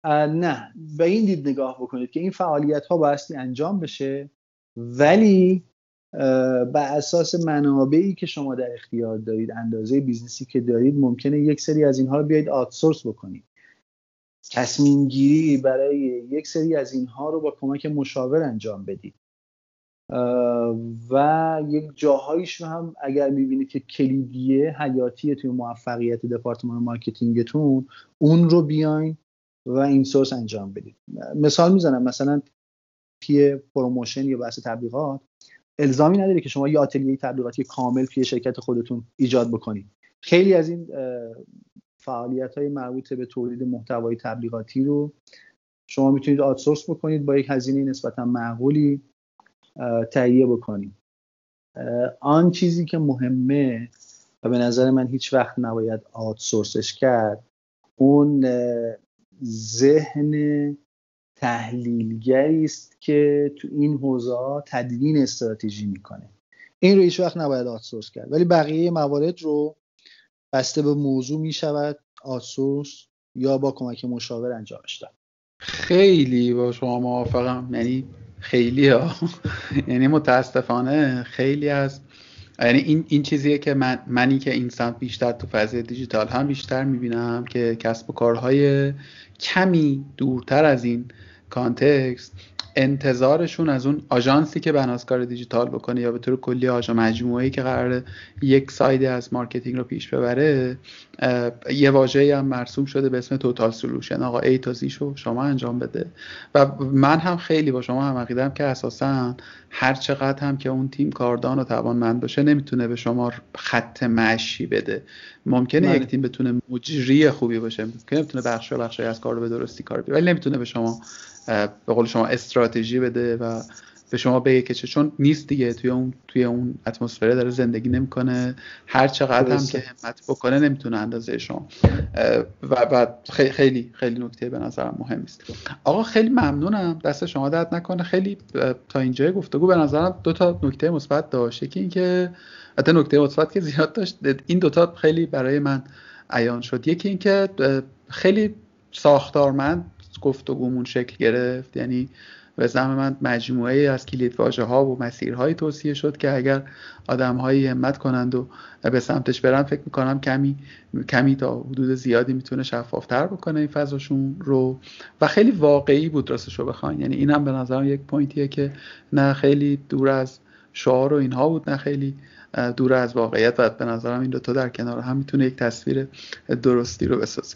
نه. به این دید نگاه بکنید که این فعالیت ها بایستی انجام بشه ولی بر اساس منابعی که شما در اختیار دارید اندازه business ی که دارید ممکنه یک سری از اینها رو بیاید outsource بکنید. تصمیم گیری برای یک سری از اینها رو با کمک مشاور انجام بدید. و یک جاهایش رو هم اگر می‌بینید که کلیدیه حیاتیه توی موفقیت دپارتمان marketing تون اون رو بیاین و in-source انجام بدید. مثال می‌زنم مثلا P promotion یا بحث تبلیغات الزامی نداره که شما یه آتلیه تبلیغاتی کامل توی شرکت خودتون ایجاد بکنید. خیلی از این فعالیت های مربوط به تولید محتوای تبلیغاتی رو شما می‌تونید آتسورس بکنید با یک هزینه نسبتا معقولی تهیه بکنید. آن چیزی که مهمه و به نظر من هیچ وقت نباید آتسورسش کرد اون ذهن تحلیلگری است که تو این حوزه تدوین استراتژی می‌کنه. این رو هیچ وقت نباید آتسورس کرد. ولی بقیه موارد رو بسته به موضوع می‌شود آتسورس یا با کمک مشاور انجامش داد. خیلی با شما موافقم. یعنی خیلی ها یعنی متاسفانه خیلی از یعنی این, این چیزیه که من منی که این سمت بیشتر تو فضای دیجیتال هم بیشتر می‌بینم که کسب و کارهای کمی دورتر از این کانتکست انتظارشون از اون آژانسی که بناس کار دیجیتال بکنه یا به طور کلی آژا مجموعه‌ای که قراره یک side از marketing رو پیش ببره یه واژه‌ای هم مرسوم شده به اسم total solution آقا A تا Z شو شما انجام بده. و من هم خیلی با شما هم عقیدم که اساسا هر چقدر هم که اون تیم کاردان و توانمند باشه نمی‌تونه به شما خط مشی بده. ممکنه یک بله. تیم بتونه مجری خوبی باشه ممکنه بتونه بخش بخش از کار رو به درستی کار بیاره ولی نمی‌تونه به شما به قول شما استراتژی بده و به شما بگه که چون نیست دیگه توی اون توی اون اتمسفر داره زندگی نمی‌کنه. هر چقدر هم که همت بکنه نمی‌تونه اندازه شما. و بعد خیلی خیلی خیلی نکته به نظرم مهم است آقا خیلی ممنونم. دست شما درد نکنه. خیلی تا اینجای گفتگو به نظرم دو تا نکته مثبت داشت. یکی اینکه حتی نکته مثبت که زیاد داشت. این دوتا خیلی برای من عیان شد. یکی اینکه خیلی ساختارمند گفتگومون شکل گرفت. یعنی به زعم من مجموعه از کلید واژه ها و مسیرهایی توصیه شد که اگر آدم هایی همت کنند و به سمتش برن فکر می‌کنم کمی کمی تا حدود زیادی می‌تونه شفافتر بکنه این فضاشون رو. و خیلی واقعی بود راستش رو بخواین. یعنی این هم به نظرم یک پوینتیه که نه خیلی دور از شعار و اینها بود نه خیلی دور از واقعیت و به نظرم این دوتا در کنار هم می‌تونه یک تصویر درستی رو بسازه.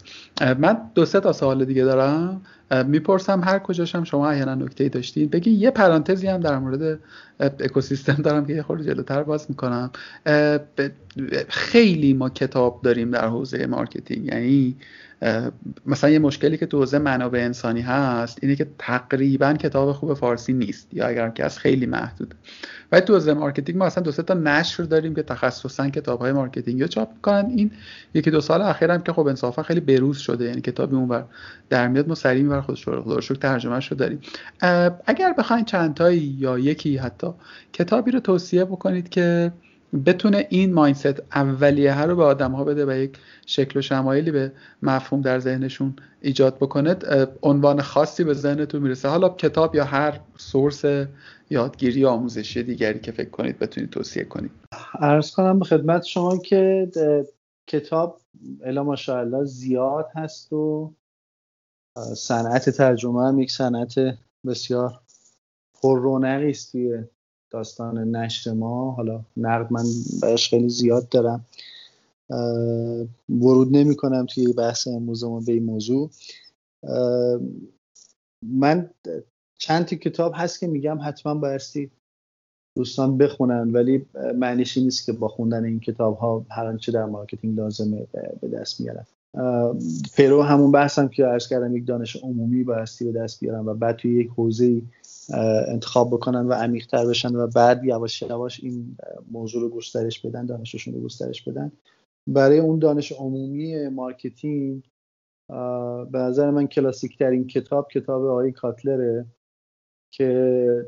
من دو سه تا سوال دیگه دارم. می‌پرسم هر کجاشم شما احیانا نکته داشتید. بگین یه پرانتزی هم در مورد اکوسیستم دارم که یه خورده جلوتر باز می‌کنم. خیلی ما کتاب داریم در حوزه marketing. یعنی مثلا یه مشکلی که تو حوزه منابع انسانی هست اینه که تقریبا کتاب خوب فارسی نیست. یا اگر که از خیلی محدود. و تو حوزه marketing ما اصلا دو تا نشر داریم که تخصصا کتاب های marketing رو چاپ می‌کنن. این یکی دو سال اخیرم که خب انصافا خیلی بروز شده یعنی کتابی اونور در میاد ما سریع میبر خودش رو ترجمه رو داریم. اگر بخواین چند تایی یا یکی حتی کتابی رو توصیه بکنید که بتونه این ماینست اولیه رو به آدم ها بده و یک شکل و شمایلی به مفهوم در ذهنشون ایجاد بکنه عنوان خاصی به ذهنتون می‌رسه. حالا کتاب یا هر سورس یادگیری یا آموزشی دیگری که فکر کنید بتونید توصیه کنید. عرض کنم به خدمت شما که کتاب الا ماشاءالله زیاد هست و صنعت ترجمه هم یک صنعت بسیار پر رونقی است توی داستان نشر ما. حالا نقد من بهش خیلی زیاد دارم. ورود نمی کنم توی بحث امروزمون به این موضوع. من چند تا کتاب هست که میگم حتما بایستی دوستان بخونن ولی معنیش نیست که با خوندن این کتاب ها هر آنچه در marketing لازمه به دست میارن پیرو همون بحثم که عرض کردم یک دانش عمومی بایستی به دست بیارن و بعد توی یک حوزه انتخاب بکنن و عمیقتر بشن و بعد یواش یواش این موضوع رو گسترش بدن دانششون رو گسترش بدن. برای اون دانش عمومی marketing به نظر من کلاسیک ترین کتاب کتاب آقای کاتلره که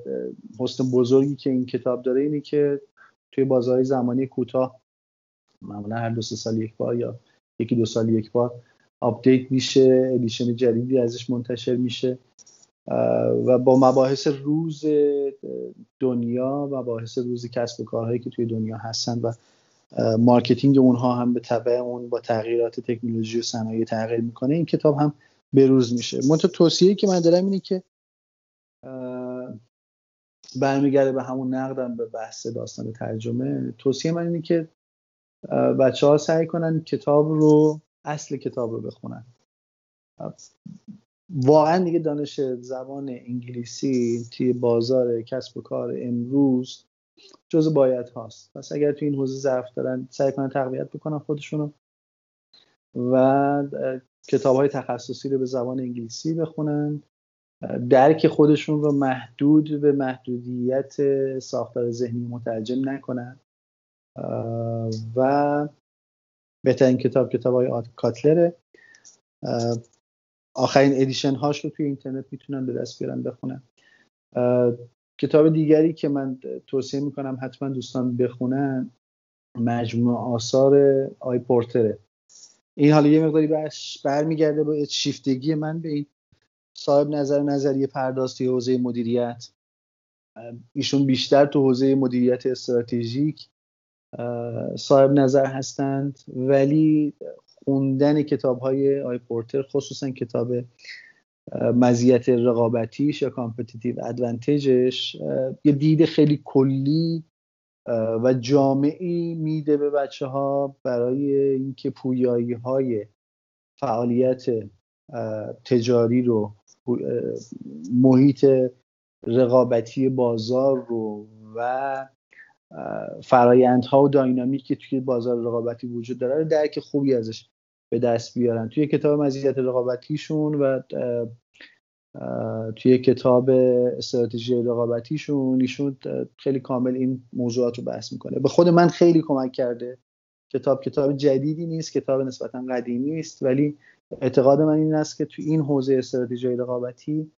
حسن بزرگی که این کتاب داره اینه که توی بازه‌های زمانی کوتاه معمولا هر دو سه سال یک بار یا یکی دو سال یک بار update میشه edition جدیدی ازش منتشر میشه. و با مباحث روز دنیا و مباحث روز کسب و کارهایی که توی دنیا هستن و marketing اونها هم به تبع اون با تغییرات تکنولوژی و صنایع تغییر می‌کنه این کتاب هم بروز میشه. منتها توصیه که من دارم اینه که برمیگرده به همون نقدم به بحث داستان ترجمه. توصیه من اینه که بچه ها سعی کنن کتاب رو اصل کتاب رو بخونن. واقعا دیگه دانش زبان انگلیسی توی بازار کسب و کار امروز جز باید هاست. پس اگر توی این حوزه ضعف دارن سعی کنن تقویت بکنن خودشونو و کتاب های تخصصی رو به زبان انگلیسی بخونن درک خودشون رو محدود به محدودیت ساختار ذهنی مترجم نکنن. و بهترین کتاب کتاب های کاتلره. آخرین ادیشن هاش رو توی اینترنت می‌تونن به دست بیارن بخونن. کتاب دیگری که من توصیه می‌کنم حتما دوستان بخونن مجموع آثار آقای پورتره این حالا یه مقداری برمیگرده با شیفتگی من به این صاحب نظر نظریه پرداز توی حوزه مدیریت. ایشون بیشتر تو حوزه مدیریت استراتژیک صاحب نظر هستند ولی خوندن کتاب های آقای پورتر خصوصا کتاب مزیت رقابتیش یا competitive advantage ش یه دید خیلی کلی و جامعی میده به بچه ها برای اینکه پویایی های فعالیت تجاری رو محیط رقابتی بازار رو و فرایندها و داینامیک که توی بازار رقابتی وجود داره درک خوبی ازش به دست بیارن. توی کتاب مزیت رقابتیشون و توی کتاب استراتژی رقابتیشون ایشون خیلی کامل این موضوعات رو بحث می‌کنه. به خود من خیلی کمک کرده. کتاب کتاب جدیدی نیست کتاب نسبتا قدیمی است ولی اعتقاد من این است که توی این حوزه استراتژی رقابتی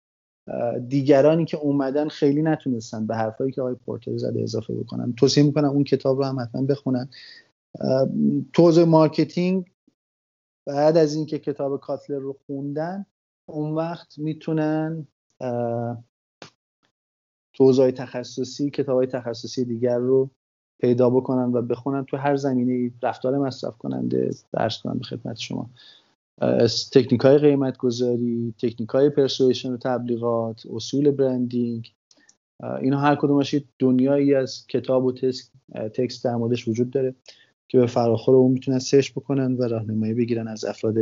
دیگرانی که اومدن خیلی نتونستن به حرفایی که آقای پورتر زده اضافه بکنن. توصیه می‌کنم اون کتاب رو هم حتما بخونن. تو marketing بعد از اینکه کتاب کاتلر رو خوندن اون وقت می‌تونن توضای تخصصی کتاب تخصصی دیگر رو پیدا بکنن و بخونن. تو هر زمینه رفتار مصرف کننده درس کنن به خدمت شما. تکنیک های قیمت گذاری تکنیک های پرسویشن و تبلیغات اصول برندینگ اینا هر کدومش دنیایی از کتاب و text در موردش وجود داره. که به فراخور اون می‌تونن search بکنن و راهنمایی بگیرن از افراد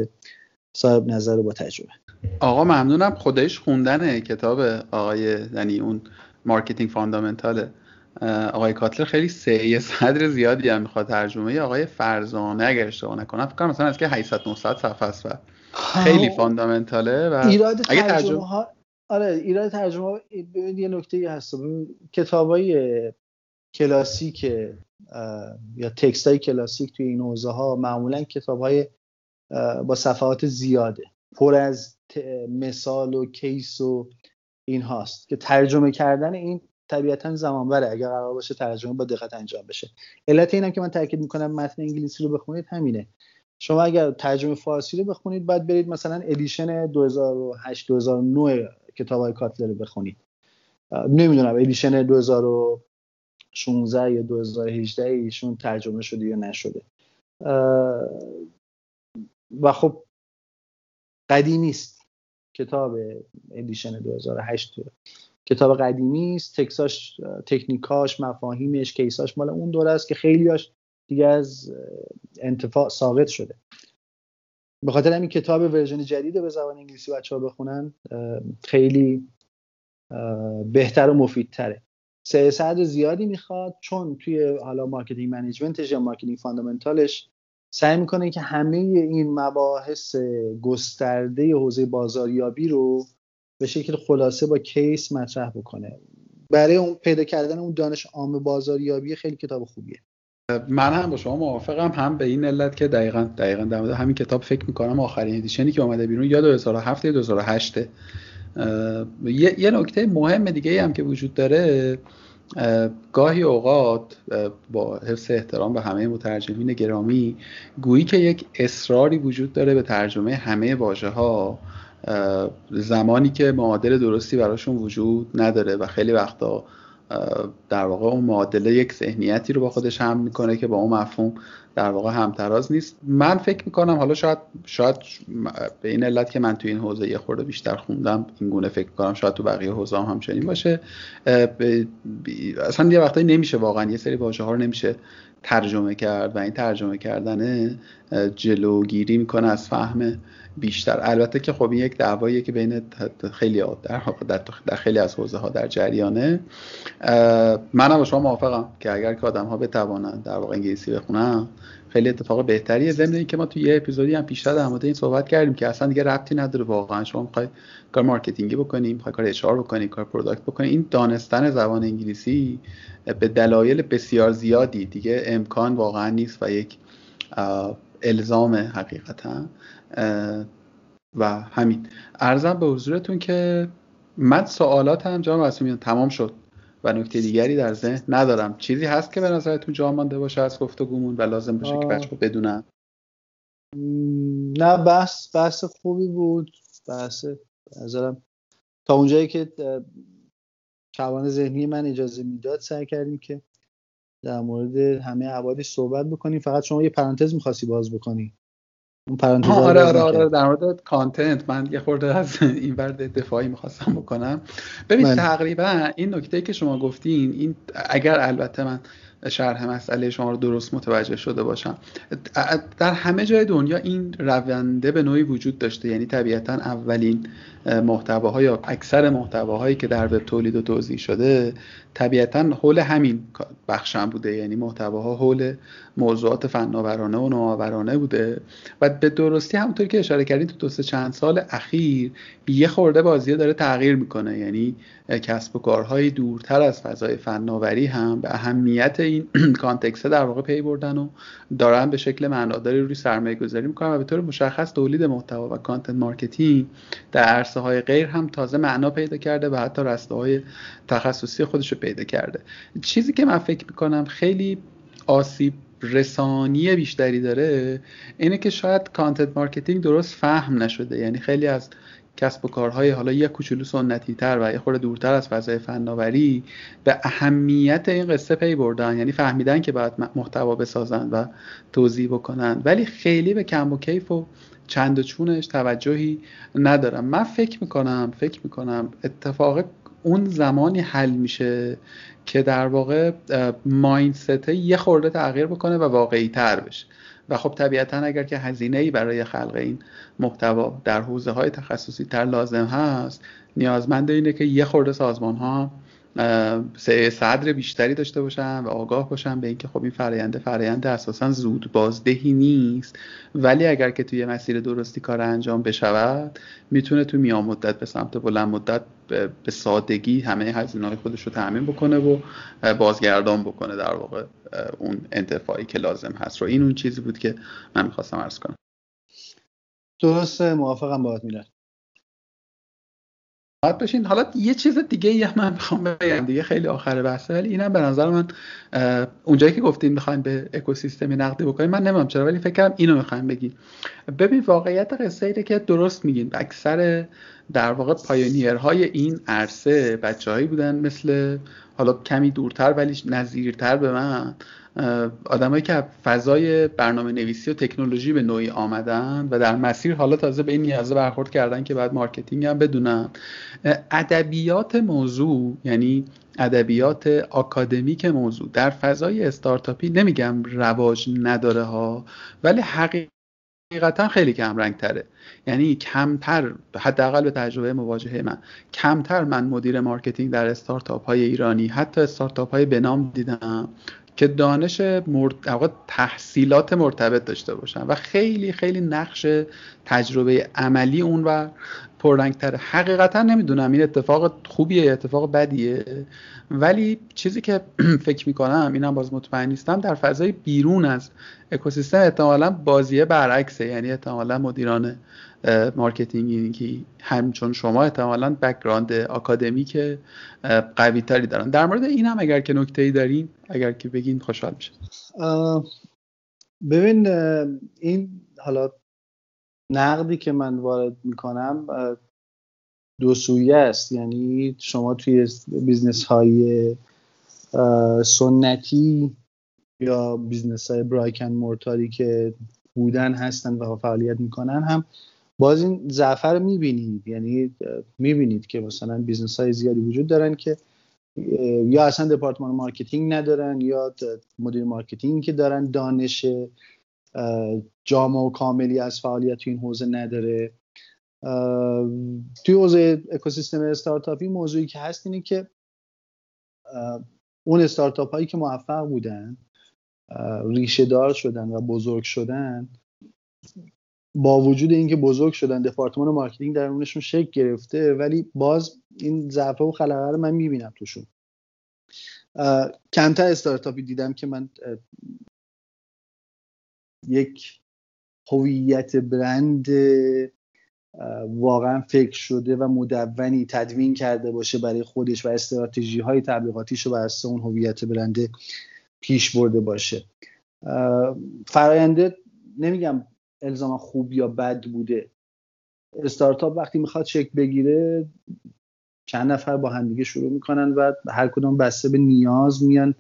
صاحب نظر با تجربه. آقا ممنونم خودش خوندن کتاب آقای یعنی اون marketing fundamental آقای کاتلر خیلی سعه صدر زیادی هم می‌خواد ترجمه آقای فرزانه اگر اشتباه نکنم. فکر کنم مثلا از که 800 900 صفحه است و خیلی fundamental ه و ایراد ترجمه ها آره ایراد ترجمه یه نکته هست. کتابای کلاسیک یا text های کلاسیک توی این حوزه ها معمولا کتاب های با صفحات زیاده. پر از مثال و case و این هاست که ترجمه کردن این طبیعتا زمان بره اگر قرار باشه ترجمه با دقت انجام بشه. علت اینم که من تاکید می‌کنم متن انگلیسی رو بخونید همینه. شما اگر ترجمه فارسی رو بخونید باید برید مثلا edition 2008 2009 کتاب های کاتلر رو بخونید. نمی‌دونم ادیشن 2016 یا 2018 ایشون ترجمه شده یا نشده. و خب قدیمی است. کتاب ادیشن 2008 کتاب قدیمی است. تکساش تکنیکاش مفاهیمش کیساش مال اون دوره است که خیلیاش دیگه از انتفاع ساقط شده. به خاطر همین کتاب version جدید به زبان انگلیسی بچه ها بخونن خیلی بهتر و مفیدتره. سعه زیادی می‌خواد چون توی حالا marketing management ش یا marketing fundamental ش سعی می‌کنه که همه این مباحث گسترده حوزه بازاریابی رو به شکل خلاصه با case مطرح بکنه. برای اون پیدا کردن اون دانش عام بازاریابی خیلی کتاب خوبیه. من هم با شما موافقم هم به این علت که دقیقا دقیقا در همین کتاب فکر می‌کنم آخرین ادیشنی که اومده بیرون یا 2007 یا 2008 یه, نکته مهم دیگه هم که وجود داره گاهی اوقات با حفظ احترام به همه مترجمین گرامی گویی که یک اصراری وجود داره به ترجمه همه واژه ها زمانی که معادل درستی براشون وجود نداره و خیلی وقتا در واقع اون معادله یک ذهنیتی رو با خودش هم می‌کنه که با اون مفهوم در واقع همتراز نیست. من فکر می‌کنم حالا شاید شاید به این علت که من تو این حوزه یه خورده بیشتر خوندم این گونه فکر می‌کنم شاید تو بقیه حوزه هم همچنین باشه. اصلا یه وقتایی نمیشه واقعا یه سری واژه ها رو نمیشه ترجمه کرد و این ترجمه کردن جلوگیری می‌کنه از فهم بیشتر. البته که خب این یک دعواییه که بین خیلی در, در خیلی از حوزه ها در جریانه. منم با شما موافقم که اگر که آدم ها بتوانند در واقع انگلیسی بخونن خیلی اتفاق بهتریه. ضمن که ما تو یه اپیزودی هم پیشتر در مورد این صحبت کردیم که اصلا دیگه ربطی نداره واقعا. شما می‌خواید کار marketing ی بکنیم می‌خواید کار HR بکنید کار product بکنید این دانستن زبان انگلیسی به دلایل بسیار زیادی دیگه امکان واقعا نیست و یک الزام حقیقتا. و همین. ارزم به حضورتون که من سوالاتم جا مسئولیت تمام شد و نکته دیگری در ذهن ندارم. چیزی هست که به نظرتون جا مانده باشه از گفتگومون و لازم باشه که بچه بدونم نه بحث بحث خوبی بود. بحث نظرم تا اونجایی که توان ذهنی من اجازه می‌داد سعی کردیم که در مورد همه عوادی صحبت بکنیم. فقط شما یه پرانتز می‌خواستی باز بکنی. اون پرانتز آره آره آره در مورد کانتنت من یه خورده از این ورد دفاعی می‌خواستم بکنم ببین بله. تقریبا این نکته که شما گفتین این اگر البته من شرح مسئله شما رو درست متوجه شده باشم. در همه جای دنیا این رونده به نوعی وجود داشته. یعنی طبیعتا اولین محتواها یا اکثر محتواهایی که در وب تولید و توضیح شده طبیعتا حول همین بخشم بوده. یعنی محتواها حول موضوعات فناورانه و نوآورانه بوده. و به درستی همونطور که اشاره کردید تو دو چند سال اخیر یه خورده بازی داره تغییر می‌کنه. یعنی کسب و کارهای دورتر از فضای فناوری هم به اهمیت این context در واقع پی بردن و دارن به شکل معناداری روی سرمایه گذاری می‌کنن و به طور مشخص تولید محتوا و content marketing در عرصه های غیر هم تازه معنا پیدا کرده و حتی رسته های تخصصی خودش رو پیدا کرده. چیزی که من فکر می‌کنم خیلی آسیب رسانی بیشتری داره اینه که شاید content marketing درست فهم نشده. یعنی خیلی از کسب و کارهای حالا یک کوچولو سنتی تر و یه خورده دورتر از فضای فناوری به اهمیت این قصه پی بردن. یعنی فهمیدن که باید محتوا بسازن و توضیح بکنن. ولی خیلی به کم و کیف و چند و چونش توجهی ندارم. من فکر می‌کنم فکر می‌کنم اتفاق اون زمانی حل میشه که در واقع مایندست یه خورده تغییر بکنه و واقعی تر بشه. و خب طبیعتا اگر که هزینه ای برای خلق این محتوا در حوزه های تخصصی تر لازم هست نیازمند اینه که یه خورده سازمان ها صدر بیشتری داشته باشن و آگاه باشن به اینکه خب این فرآیند فرآیند اساسا زود بازدهی نیست. ولی اگر که توی مسیر درستی کار انجام بشود می‌تونه تو میان مدت به سمت بلند مدت به سادگی همه هزینه های خودش رو تعمین بکنه و بازگردان بکنه در واقع اون انتفاعی که لازم هست رو. این اون چیزی بود که من می‌خواستم عرض کنم. درسته موافقم باید میرن باید بشین. حالا یه چیز دیگه یه من می‌خوام بگم. دیگه خیلی آخر بحثه. ولی اینم به نظر من اونجایی که گفتین می‌خواین به اکوسیستمی نقدی بکنین من نمی‌دونم چرا ولی فکر کردم اینو می‌خوایم بگین ببین واقعیت قصه اینه که درست میگین. اکثر در واقع pioneer های این عرصه بچههایی بودن مثل حالا کمی دورتر ولی نظیرتر به من آدمایی که فضای برنامه نویسی و تکنولوژی به نوعی آمدن و در مسیر حالا تازه به این نیازه برخورد کردن که بعد marketing هم بدونن. ادبیات موضوع یعنی ادبیات آکادمیک موضوع در فضای استارتاپی نمیگم رواج نداره ها ولی حقیقتا خیلی کم رنگ تره یعنی کمتر حداقل به تجربه مواجهه من کمتر من مدیر marketing در استارتاپ های ایرانی حتی استارتاپ های بنام دیدم که دانش مرت... تحصیلات مرتبط داشته باشن. و خیلی خیلی نقش تجربه عملی اون و پررنگتره. حقیقتا نمی‌دونم. این اتفاق خوبیه اتفاق بدیه؟ ولی چیزی که فکر می‌کنم اینم باز مطمئن نیستم در فضای بیرون از اکوسیستم احتمالا بازیه برعکسه. یعنی احتمالا مدیران marketing ی همچون شما احتمالا background آکادمیک قوی تری دارن. در مورد این هم اگر که نکته ای دارین اگر که بگین خوشحال میشه ببین این حالا نقدی که من وارد می‌کنم دو سویه است. یعنی شما توی business های سنتی یا business های brick and mortar ی که بودن هستن و فعالیت می‌کنن هم باز این ضعفه رو می‌بینید. یعنی می‌بینید که مثلا business های زیادی وجود دارن که یا اصلا دپارتمان marketing ندارن یا مدیر marketing که دارن دانش جامع و کاملی از فعالیت تو این حوزه نداره. توی حوزه اکوسیستم استارتاپی موضوعی که هست اینه که اون استارتاپ هایی که موفق بودن ریشه دار شدن و بزرگ شدن با وجود اینکه بزرگ شدن دپارتمان marketing در اونشون شکل گرفته ولی باز این ضعف و خلأ رو من می‌بینم توشون. کمتر استارتاپی دیدم که من یک هویت برند واقعا فکر شده و مدونی تدوین کرده باشه برای خودش و استراتژی های تبلیغاتیش رو بر اون هویت برند پیش برده باشه. فراینده نمیگم الزاما خوب یا بد بوده. استارتاپ وقتی می‌خواد شکل بگیره چند نفر با همدیگه شروع می‌کنن و هر کدوم بسته به نیاز میان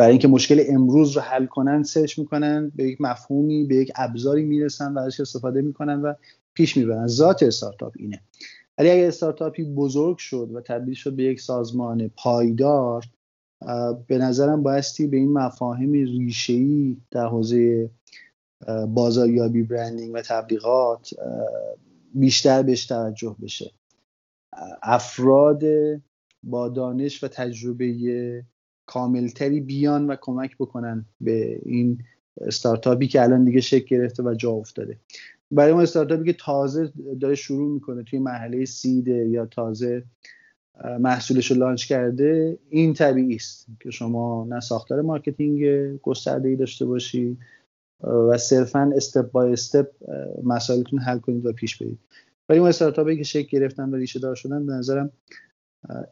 برای اینکه مشکل امروز رو حل کنن سرچ می‌کنن به یک مفهومی به یک ابزاری می‌رسن و ازش استفاده می‌کنن و پیش می‌برن. ذات استارتاپ اینه. ولی اگر استارتاپی بزرگ شد و تبدیل شد به یک سازمان پایدار به نظرم بایستی به این مفاهیم ریشه‌ای در حوزه بازاریابی برندینگ و تبلیغات بیشتر بهش توجه بشه. افراد با دانش و تجربه کاملتری بیان و کمک بکنن به این استارتاپی که الان دیگه شکل گرفته و جا افتاده. برای اون استارتاپی که تازه داره شروع می‌کنه توی مرحله سیده یا تازه محصولش رو launch کرده این طبیعی است که شما نه ساختار marketing گسترده ای داشته باشی و صرفا step by step مسائلتون حل کنید و پیش برید. ولی اون استارتاپی که شکل گرفتن و ریشه دار شدن به نظرم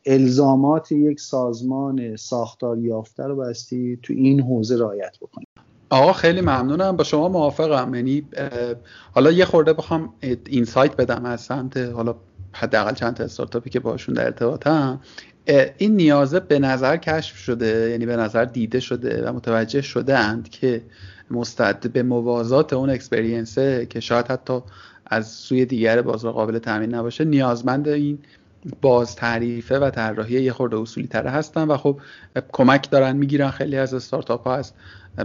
الزامات یک سازمان ساختار یافته رو بایستی تو این حوزه رعایت بکنید آقا خیلی ممنونم. با شما موافقم. یعنی حالا یه خورده بخوام اینسایت بدم از سمت حالا حداقل چند تا استارتاپی که باشون در ارتباطم. این نیازه به نظر کشف شده یعنی به نظر دیده شده و متوجه شده اند که مستعد به موازات اون اکسپریانسه که شاید حتی از سوی دیگر بازار قابل تامین نباشه نیازمند این باز تعریفه و طراحی یه خورده اصولی تره هستن و خب کمک دارن می‌گیرن خیلی از استارتاپ ها از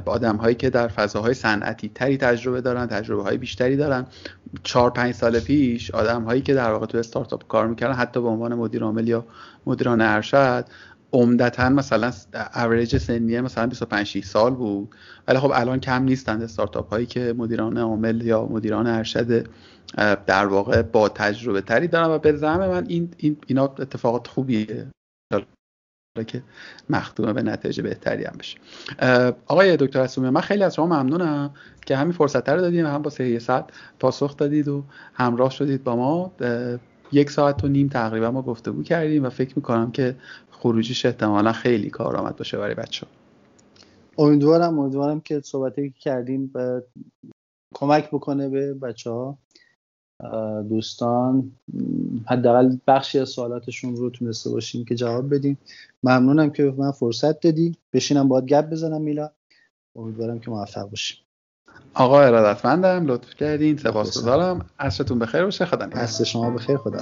آدم هایی که در فضاهای صنعتی تری تجربه دارن تجربه های بیشتری دارن. چهار پنج سال پیش آدم هایی که در واقع تو استارتاپ کار می‌کردن حتی به عنوان مدیر عامل یا مدیران ارشد عمدتا مثلا اوریج سنیه مثلا 25 6 سال بود. ولی خب الان کم نیستند استارتاپ هایی که مدیران عامل یا مدیران ارشد در واقع با تجربه تری دارن و به زعم من این, این اینا اتفاقات خوبیه. که مختومه به نتیجه بهتری هم بشه. آقای دکتر اسومی من خیلی از شما ممنونم که همین فرصت رو دادیم هم با سه ساعت پاسخ دادید و همراه شدید با ما. یک ساعت و نیم تقریبا ما گفتگو کردیم و فکر می‌کنم که خروجیش احتمالا خیلی کارآمد باشه برای بچه امیدوارم امیدوارم که صحبتی که کردیم به کمک بکنه به بچه ها دوستان حداقل بخشی از سوالاتشون رو تونسته باشیم که جواب بدیم. ممنونم که به من فرصت دادی. بشینم باید گپ بزنم میلا. امیدوارم که موفق باشیم. آقا ارادتمندم لطف کردین. سپاسگزارم. عصرتون بخیر باشه. خدا عصر شما بخیر. خدا